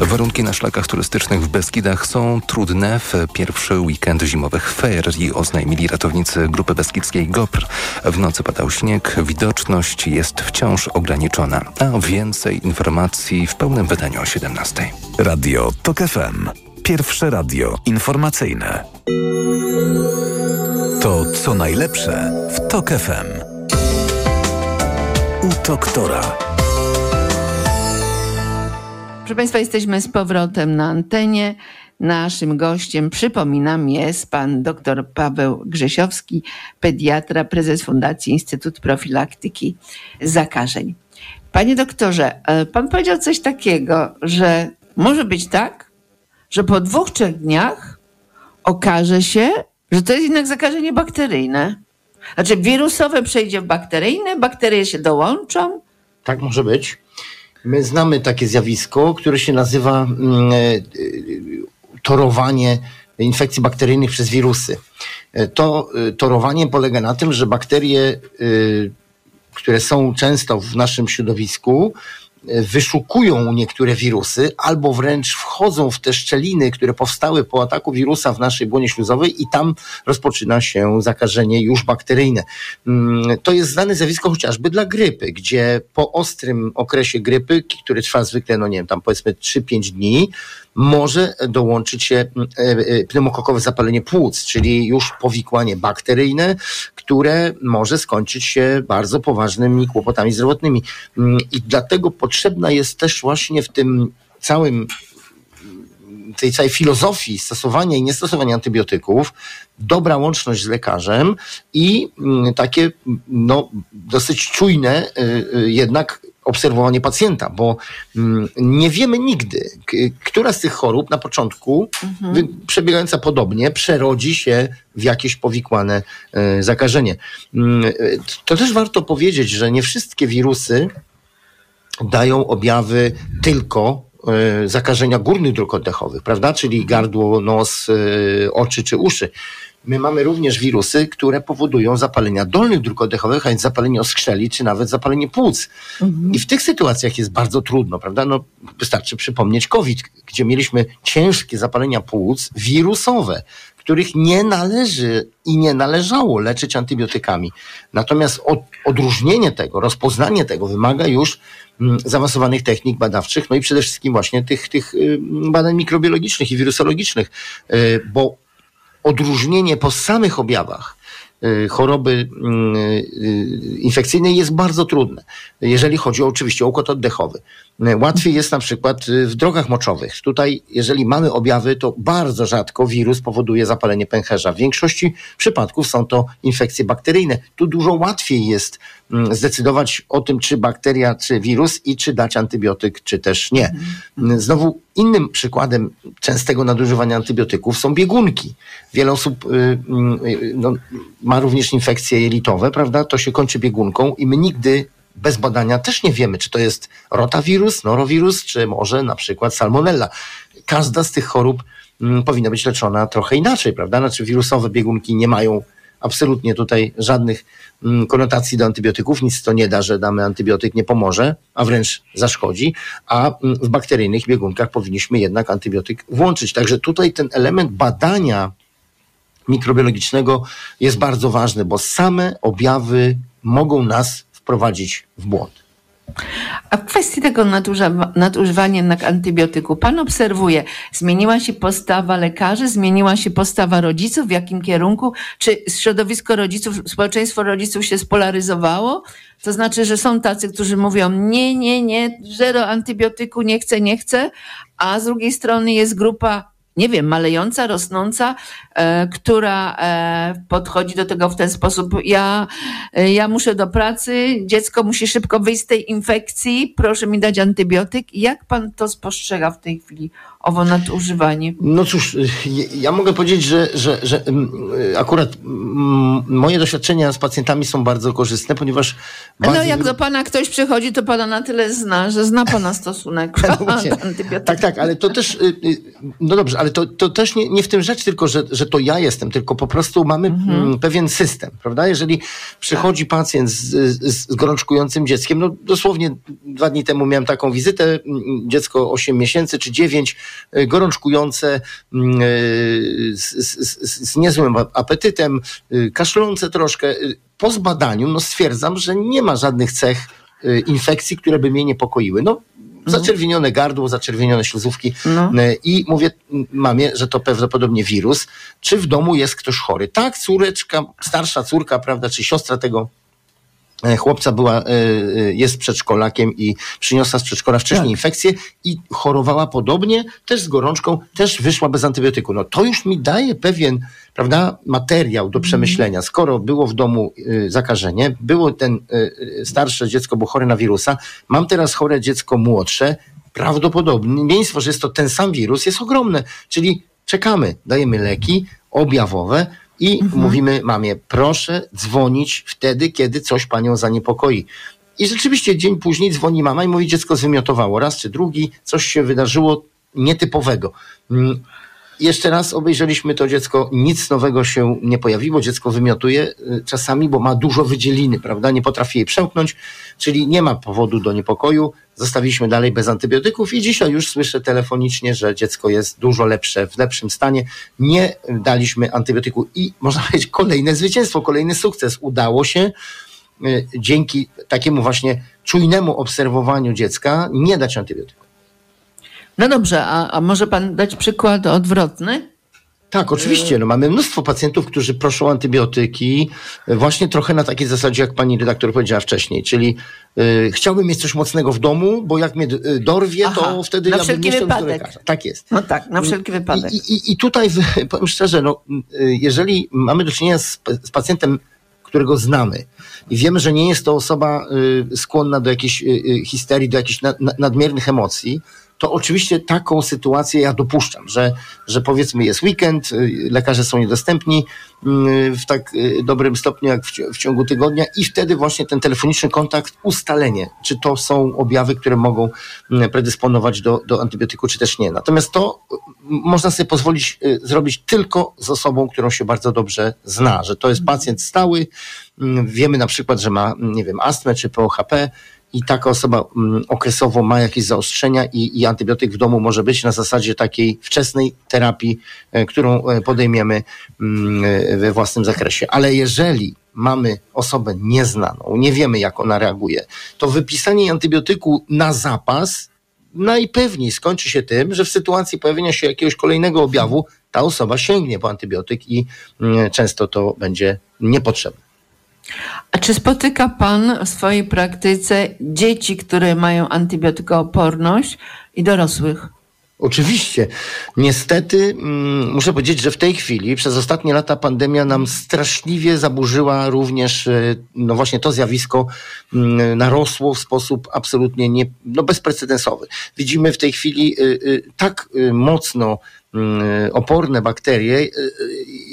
Warunki na szlakach turystycznych w Beskidach są trudne w pierwszy weekend zimowych ferii, oznajmili ratownicy Grupy Beskidzkiej GOPR. W nocy padał śnieg, widoczność jest wciąż ograniczona. A więcej informacji w pełnym wydaniu o 17. Radio TOK FM. Pierwsze radio informacyjne. To co najlepsze w TOK FM. U doktora. Proszę Państwa, jesteśmy z powrotem na antenie. Naszym gościem, przypominam, jest pan dr Paweł Grzesiowski, pediatra, prezes Fundacji Instytut Profilaktyki Zakażeń. Panie doktorze, e, pan powiedział coś takiego, że może być tak, że po dwóch, trzech dniach okaże się, że to jest jednak zakażenie bakteryjne. Znaczy wirusowe przejdzie w bakteryjne, bakterie się dołączą. Tak może być. My znamy takie zjawisko, które się nazywa mm, e, e, torowanie infekcji bakteryjnych przez wirusy. E, To torowanie polega na tym, że bakterie, które są często w naszym środowisku, wyszukują niektóre wirusy albo wręcz wchodzą w te szczeliny, które powstały po ataku wirusa w naszej błonie śluzowej i tam rozpoczyna się zakażenie już bakteryjne. Mm, To jest znane zjawisko chociażby dla grypy, gdzie po ostrym okresie grypy, który trwa zwykle, no nie wiem, tam powiedzmy 3-5 dni, może dołączyć się mm, e, e, pneumokokowe zapalenie płuc, czyli już powikłanie bakteryjne, które może skończyć się bardzo poważnymi kłopotami zdrowotnymi. Mm, I dlatego potrzebna jest też właśnie w tym całym tej całej filozofii stosowania i niestosowania antybiotyków, dobra łączność z lekarzem i mm, takie no, dosyć czujne y, y, jednak obserwowanie pacjenta, bo mm, nie wiemy nigdy, która z tych chorób na początku, wy- przebiegająca podobnie, przerodzi się w jakieś powikłane y, zakażenie. Mm, y, To też warto powiedzieć, że nie wszystkie wirusy dają objawy tylko e, zakażenia górnych dróg oddechowych, prawda? Czyli gardło, nos, e, oczy czy uszy. My mamy również wirusy, które powodują zapalenia dolnych dróg oddechowych, a więc zapalenie oskrzeli, czy nawet zapalenie płuc. I w tych sytuacjach jest bardzo trudno, prawda? No, wystarczy przypomnieć COVID, gdzie mieliśmy ciężkie zapalenia płuc wirusowe, których nie należy i nie należało leczyć antybiotykami. Natomiast od, odróżnienie tego, rozpoznanie tego wymaga już mm, zaawansowanych technik badawczych, no i przede wszystkim właśnie tych, tych y, badań mikrobiologicznych i wirusologicznych, y, bo odróżnienie po samych objawach y, choroby mm, y, infekcyjnej jest bardzo trudne, jeżeli chodzi oczywiście o układ oddechowy. Y, Łatwiej jest na przykład y, w drogach moczowych. Tutaj, jeżeli mamy objawy, to bardzo rzadko wirus powoduje zapalenie pęcherza. W większości przypadków są to infekcje bakteryjne. Tu dużo łatwiej jest zdecydować o tym, czy bakteria, czy wirus i czy dać antybiotyk, czy też nie. Znowu innym przykładem częstego nadużywania antybiotyków są biegunki. Wiele osób y, y, no, ma również infekcje jelitowe, prawda? To się kończy biegunką i my nigdy bez badania też nie wiemy, czy to jest rotawirus, norowirus, czy może na przykład salmonella. Każda z tych chorób mm, powinna być leczona trochę inaczej, prawda? Znaczy wirusowe biegunki nie mają absolutnie tutaj żadnych mm, konotacji do antybiotyków. Nic to nie da, że damy antybiotyk, nie pomoże, a wręcz zaszkodzi. A mm, w bakteryjnych biegunkach powinniśmy jednak antybiotyk włączyć. Także tutaj ten element badania mikrobiologicznego jest bardzo ważny, bo same objawy mogą nas wprowadzić w błąd. A w kwestii tego nadużywa, nadużywania jednak antybiotyku, pan obserwuje, zmieniła się postawa lekarzy, zmieniła się postawa rodziców, w jakim kierunku? Czy środowisko rodziców, społeczeństwo rodziców się spolaryzowało? To znaczy, że są tacy, którzy mówią nie, nie, nie, zero antybiotyku, nie chcę, nie chcę, a z drugiej strony jest grupa nie wiem, malejąca, rosnąca, e, która e, podchodzi do tego w ten sposób. Ja, e, ja muszę do pracy, dziecko musi szybko wyjść z tej infekcji, proszę mi dać antybiotyk. Jak pan to spostrzega w tej chwili, owo nadużywanie? No cóż, y, ja mogę powiedzieć, że, że, że mm, y, akurat mm, moje doświadczenia z pacjentami są bardzo korzystne, ponieważ. No bardzo- jak do pana ktoś przychodzi, to pana na tyle zna, że zna pana stosunek No do antybiotyku. Tak, tak, ale to też, y, no dobrze, ale to, to też nie, nie w tym rzecz tylko, że, że to ja jestem, tylko po prostu mamy mm, pewien system, prawda? Jeżeli przychodzi pacjent z, z, z gorączkującym dzieckiem, no dosłownie dwa dni temu miałem taką wizytę, dziecko 8 miesięcy czy 9, y, gorączkujące, mm, y, z, z, z, niezłym apetytem, y, kaszlące troszkę. Y, Po zbadaniu no stwierdzam, że nie ma żadnych cech y, infekcji, które by mnie niepokoiły. No, zaczerwienione gardło, zaczerwienione śluzówki No. I mówię m, mamie, że to prawdopodobnie wirus. Czy w domu jest ktoś chory? Tak, córeczka, starsza córka, prawda, czy siostra tego chłopca była, e, e, jest przedszkolakiem i przyniosła z przedszkola wcześniej Tak. infekcję i chorowała podobnie, też z gorączką, też wyszła bez antybiotyku. No to już mi daje pewien, prawda, materiał do przemyślenia. Skoro było w domu zakażenie, było ten starsze dziecko, było chore na wirusa, mam teraz chore dziecko młodsze, prawdopodobieństwo, że jest to ten sam wirus jest ogromne. Czyli czekamy, dajemy leki objawowe i mówimy mamie, proszę dzwonić wtedy, kiedy coś panią zaniepokoi. I rzeczywiście dzień później dzwoni mama i mówi, dziecko zwymiotowało raz czy drugi, coś się wydarzyło nietypowego. Jeszcze raz obejrzeliśmy to dziecko, nic nowego się nie pojawiło. Dziecko wymiotuje y, czasami, bo ma dużo wydzieliny, prawda? Nie potrafi jej przełknąć, czyli nie ma powodu do niepokoju. Zostawiliśmy dalej bez antybiotyków i dzisiaj już słyszę telefonicznie, że dziecko jest dużo lepsze, w lepszym stanie. Nie daliśmy antybiotyku i można powiedzieć kolejne zwycięstwo, kolejny sukces. Udało się y, dzięki takiemu właśnie czujnemu obserwowaniu dziecka nie dać antybiotyku. No dobrze, a, a może pan dać przykład odwrotny? Tak, oczywiście. No, mamy mnóstwo pacjentów, którzy proszą o antybiotyki e, właśnie trochę na takiej zasadzie, jak pani redaktor powiedziała wcześniej, czyli y, chciałbym mieć coś mocnego w domu, bo jak mnie y, dorwie, Aha, to wtedy na ja bym nie chciał do wypadek. lekarza. Tak jest. No tak, na wszelki wypadek. I, i, I tutaj powiem szczerze, no, jeżeli mamy do czynienia z, z pacjentem, którego znamy i wiemy, że nie jest to osoba skłonna do jakiejś histerii, do jakichś na, na, nadmiernych emocji, to oczywiście taką sytuację ja dopuszczam, że, że powiedzmy jest weekend, y, lekarze są niedostępni y, w tak y, dobrym stopniu jak w, ci- w ciągu tygodnia i wtedy właśnie ten telefoniczny kontakt, ustalenie, czy to są objawy, które mogą y, predysponować do, do antybiotyku, czy też nie. Natomiast to można sobie pozwolić zrobić tylko z osobą, którą się bardzo dobrze zna, że to jest pacjent stały, mm, wiemy na przykład, że ma, mm, nie wiem, astmę czy POHP i taka osoba mm, okresowo ma jakieś zaostrzenia i, i antybiotyk w domu może być na zasadzie takiej wczesnej terapii, e, którą e, podejmiemy mm, we własnym zakresie. Ale jeżeli mamy osobę nieznaną, nie wiemy jak ona reaguje, to wypisanie antybiotyku na zapas najpewniej skończy się tym, że w sytuacji pojawienia się jakiegoś kolejnego objawu ta osoba sięgnie po antybiotyk i mm, często to będzie niepotrzebne. A czy spotyka Pan w swojej praktyce dzieci, które mają antybiotykooporność i dorosłych? Oczywiście. Niestety mm, muszę powiedzieć, że w tej chwili przez ostatnie lata pandemia nam straszliwie zaburzyła również e, no właśnie to zjawisko mm, narosło w sposób absolutnie nie, no bezprecedensowy. Widzimy w tej chwili y, y, tak mocno oporne bakterie,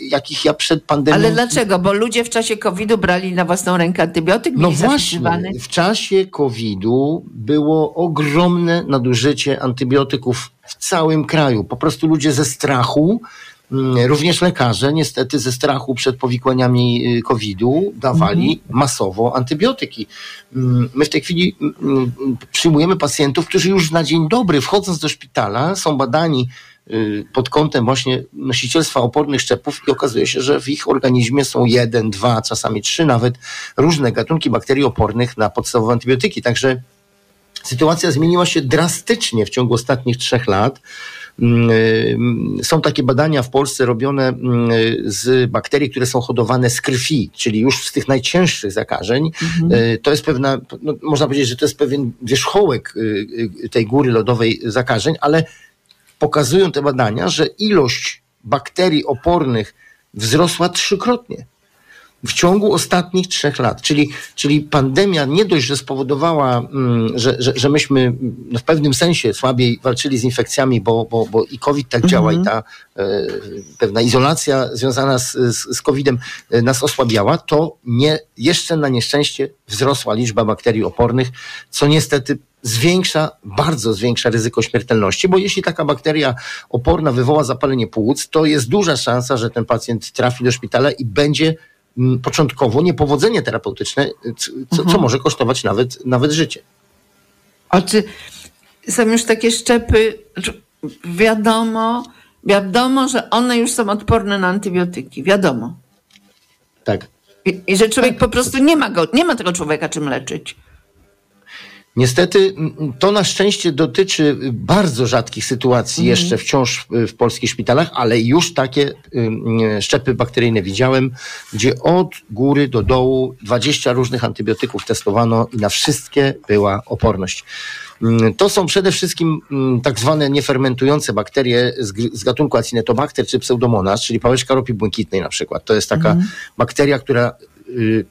jakich ja przed pandemią... Ale dlaczego? Bo ludzie w czasie COVID-u brali na własną rękę antybiotyk? No właśnie, w czasie COVID-u było ogromne nadużycie antybiotyków w całym kraju. Po prostu ludzie ze strachu, mm, również lekarze, niestety ze strachu przed powikłaniami y, COVID-u dawali mhm. masowo antybiotyki. Mm, my w tej chwili mm, przyjmujemy pacjentów, którzy już na dzień dobry, wchodząc do szpitala, są badani y, pod kątem właśnie nosicielstwa opornych szczepów i okazuje się, że w ich organizmie są jeden, dwa, czasami trzy nawet różne gatunki bakterii opornych na podstawowe antybiotyki. Także Sytuacja zmieniła się drastycznie w ciągu ostatnich trzech lat. Mm, y, są takie badania w Polsce robione mm, z bakterii, które są hodowane z krwi, czyli już z tych najcięższych zakażeń. Mhm. Y, to jest pewna, no, można powiedzieć, że to jest pewien wierzchołek y, tej góry lodowej zakażeń, ale pokazują te badania, że ilość bakterii opornych wzrosła trzykrotnie w ciągu ostatnich trzech lat. Czyli, czyli pandemia nie dość, że spowodowała, mm, że, że, że myśmy mm, no w pewnym sensie słabiej walczyli z infekcjami, bo, bo, bo i COVID tak działa i ta e, pewna izolacja związana z, z, z COVID-em e, nas osłabiała, to nie, jeszcze na nieszczęście wzrosła liczba bakterii opornych, co niestety zwiększa, bardzo zwiększa ryzyko śmiertelności, bo jeśli taka bakteria oporna wywoła zapalenie płuc, to jest duża szansa, że ten pacjent trafi do szpitala i będzie początkowo niepowodzenie terapeutyczne, co, mhm. co może kosztować nawet, nawet życie. A czy są już takie szczepy, wiadomo, wiadomo, że one już są odporne na antybiotyki, wiadomo. Tak. I, i że człowiek tak. po prostu nie ma go, nie ma tego człowieka czym leczyć. Niestety to na szczęście dotyczy bardzo rzadkich sytuacji mhm. jeszcze wciąż w polskich szpitalach, ale już takie szczepy bakteryjne widziałem, gdzie od góry do dołu 20 różnych antybiotyków testowano i na wszystkie była oporność. To są przede wszystkim tak zwane niefermentujące bakterie z, gatunku Acinetobacter czy Pseudomonas, czyli pałeczka ropy błękitnej na przykład. To jest taka mhm. bakteria, która y,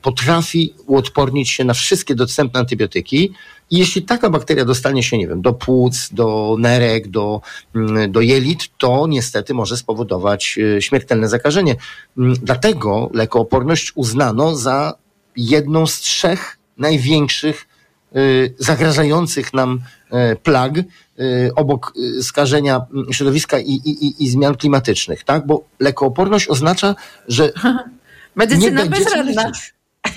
potrafi uodpornić się na wszystkie dostępne antybiotyki, i jeśli taka bakteria dostanie się, nie wiem, do płuc, do nerek, do, mm, do jelit, to niestety może spowodować y, śmiertelne zakażenie. Mm, dlatego lekooporność uznano za jedną z trzech największych y, zagrażających nam y, plag obok skażenia mm, środowiska i, i, i zmian klimatycznych, tak? Bo lekooporność oznacza, że Medycyna nie bezradna. Leczyć.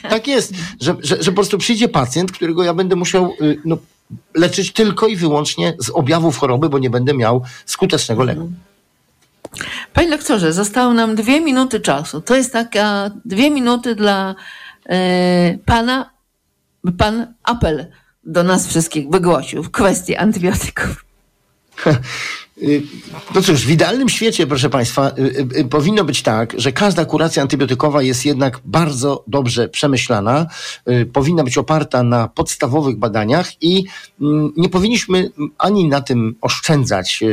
Tak jest, że, że, że po prostu przyjdzie pacjent, którego ja będę musiał y, no, leczyć tylko i wyłącznie z objawów choroby, bo nie będę miał skutecznego leku. Panie lektorze, zostało nam dwie minuty czasu. To jest taka dwie minuty dla e, pana, by pan apel do nas wszystkich wygłosił w kwestii antybiotyków. Y, no cóż, w idealnym świecie, proszę Państwa, y, y, powinno być tak, że każda kuracja antybiotykowa jest jednak bardzo dobrze przemyślana, powinna być oparta na podstawowych badaniach i mm, nie powinniśmy ani na tym oszczędzać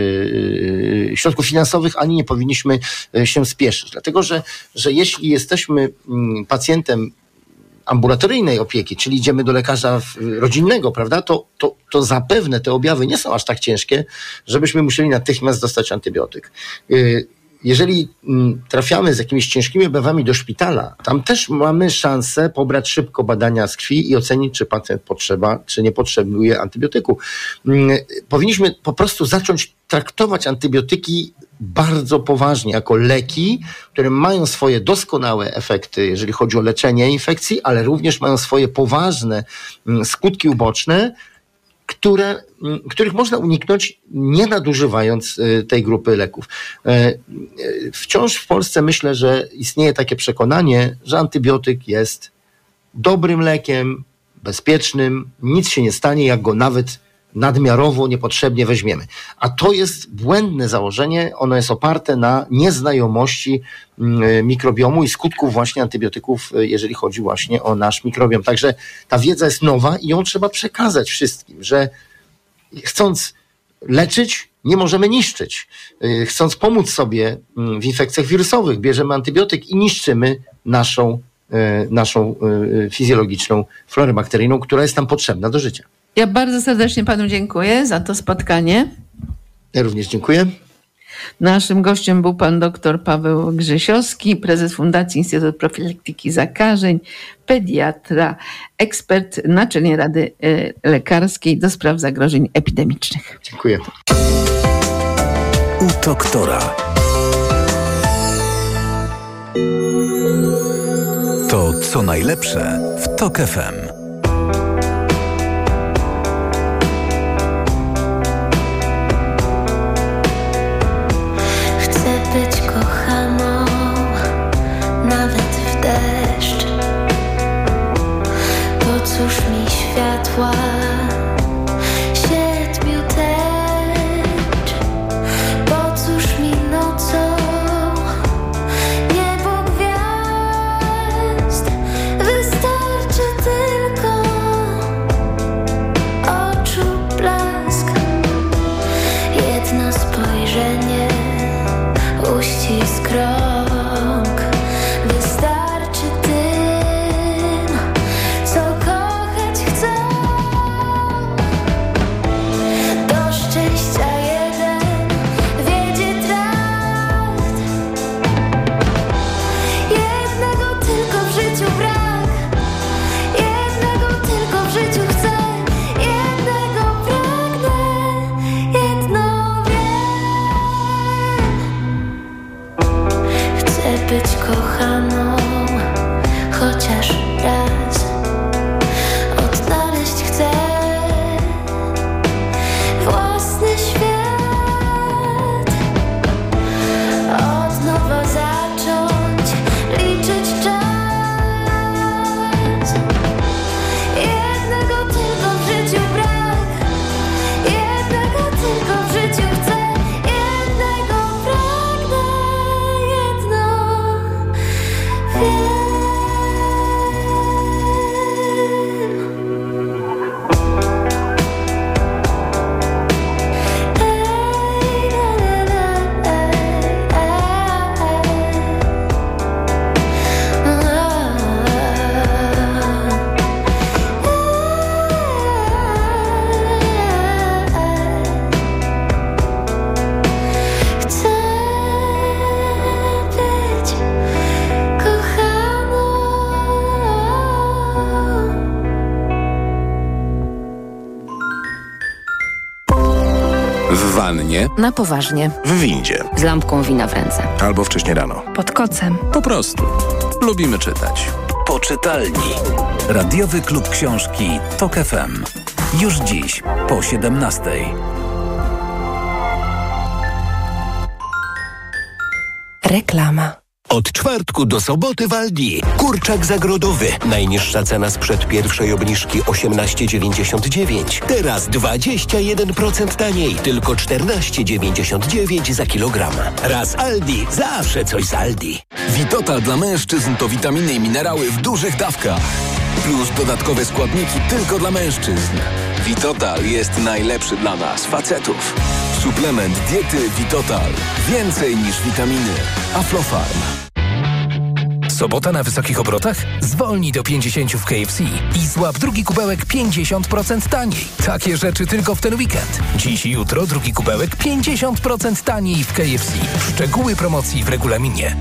środków finansowych, ani nie powinniśmy się spieszyć. Dlatego, że, że jeśli jesteśmy mm, pacjentem ambulatoryjnej opieki, czyli idziemy do lekarza rodzinnego, prawda, to, to, to zapewne te objawy nie są aż tak ciężkie, żebyśmy musieli natychmiast dostać antybiotyk. Y, jeżeli mm, trafiamy z jakimiś ciężkimi objawami do szpitala, tam też mamy szansę pobrać szybko badania z krwi i ocenić, czy pacjent potrzeba, czy nie potrzebuje antybiotyku. Mm, powinniśmy po prostu zacząć traktować antybiotyki bardzo poważnie jako leki, które mają swoje doskonałe efekty, jeżeli chodzi o leczenie infekcji, ale również mają swoje poważne mm, skutki uboczne, które, mm, których można uniknąć nie nadużywając y, tej grupy leków. E, e, Wciąż w Polsce myślę, że istnieje takie przekonanie, że antybiotyk jest dobrym lekiem, bezpiecznym, nic się nie stanie, jak go nawet nadmiarowo, niepotrzebnie weźmiemy. A to jest błędne założenie, ono jest oparte na nieznajomości mm, mikrobiomu i skutków właśnie antybiotyków, y, jeżeli chodzi właśnie o nasz mikrobiom. Także ta wiedza jest nowa i ją trzeba przekazać wszystkim, że chcąc leczyć, nie możemy niszczyć. Y, Chcąc pomóc sobie mm, w infekcjach wirusowych, bierzemy antybiotyk i niszczymy naszą, y, naszą fizjologiczną florę bakteryjną, która jest nam potrzebna do życia. Ja bardzo serdecznie panu dziękuję za to spotkanie. Ja również dziękuję. Naszym gościem był pan dr Paweł Grzesiowski, prezes Fundacji Instytut Profilaktyki Zakażeń, pediatra, ekspert Naczelnej Rady e, Lekarskiej do spraw zagrożeń epidemicznych. Dziękuję. U doktora. To co najlepsze w TOK FM. W wannie, Na poważnie. w windzie Z lampką wina w ręce. albo wcześnie rano. Pod kocem. Po prostu. Lubimy czytać. Poczytalni. Radiowy klub książki TOK FM. Już dziś po 17. Reklama. Od czwartku do soboty w Aldi. Kurczak zagrodowy. Najniższa cena sprzed pierwszej obniżki 18,99. Teraz 21% taniej. Tylko 14,99 za kilogram. Raz Aldi. Zawsze coś z Aldi. Witotal dla mężczyzn to witaminy i minerały w dużych dawkach. Plus dodatkowe składniki tylko dla mężczyzn. Witotal jest najlepszy dla nas, facetów. Suplement diety Witotal. Więcej niż witaminy. Aflofarm. Sobota na wysokich obrotach? Zwolnij do 50 w KFC i złap drugi kubełek 50% taniej. Takie rzeczy tylko w ten weekend. Dziś i jutro drugi kubełek 50% taniej w KFC. Szczegóły promocji w regulaminie.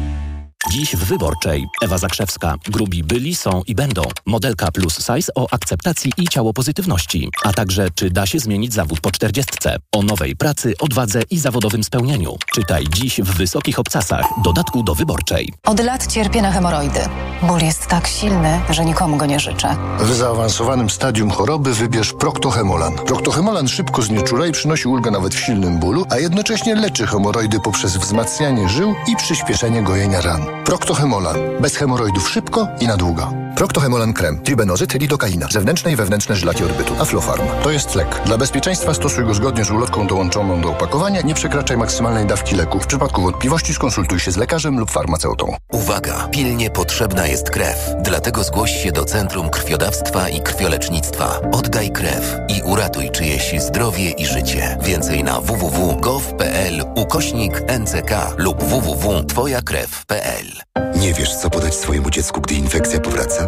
Dziś w Wyborczej. Ewa Zakrzewska. Grubi byli, są i będą. Modelka plus size o akceptacji i ciało pozytywności. A także czy da się zmienić zawód po czterdziestce. O nowej pracy, odwadze i zawodowym spełnieniu. Czytaj dziś w Wysokich Obcasach. Dodatku do Wyborczej. Od lat cierpię na hemoroidy. Ból jest tak silny, że nikomu go nie życzę. W zaawansowanym stadium choroby wybierz Proctohemolan. Proctohemolan szybko znieczula i przynosi ulgę nawet w silnym bólu, a jednocześnie leczy hemoroidy poprzez wzmacnianie żył i przyspieszenie gojenia ran. Proctohemolan. Bez hemoroidów szybko i na długo. Proctohemolan krem. Tribenozyt, lidokaina. Zewnętrzne i wewnętrzne żylaki orbytu. Aflofarm. To jest lek. Dla bezpieczeństwa stosuj go zgodnie z ulotką dołączoną do opakowania. Nie przekraczaj maksymalnej dawki leku. W przypadku wątpliwości skonsultuj się z lekarzem lub farmaceutą. Uwaga! Pilnie potrzebna jest krew. Dlatego zgłoś się do Centrum Krwiodawstwa i Krwiolecznictwa. Oddaj krew i uratuj czyjeś zdrowie i życie. Więcej na www.gov.pl ukośnik NCK lub www.twojakrew.pl Nie wiesz, co podać swojemu dziecku, gdy infekcja powraca?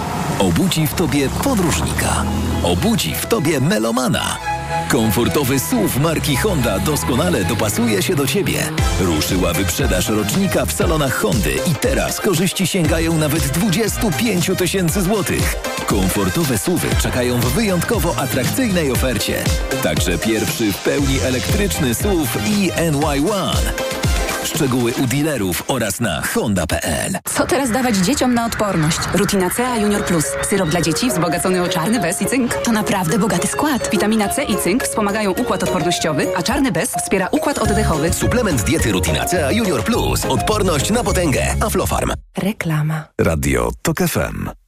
Obudzi w tobie podróżnika. Obudzi w tobie melomana. Komfortowy SUV marki Honda doskonale dopasuje się do Ciebie. Ruszyła wyprzedaż rocznika w salonach Hondy i teraz korzyści sięgają nawet 25 tysięcy złotych. Komfortowe SUVy czekają w wyjątkowo atrakcyjnej ofercie. Także pierwszy w pełni elektryczny SUV i NY1. Szczegóły u dealerów oraz na honda.pl. Co teraz dawać dzieciom na odporność? Rutina C A Junior Plus. Syrop dla dzieci wzbogacony o czarny bez i cynk. To naprawdę bogaty skład. Witamina C i cynk wspomagają układ odpornościowy, a czarny bez wspiera układ oddechowy. Suplement diety Rutina C Junior Plus. Odporność na potęgę. Aflofarm. Reklama. Radio TOK FM.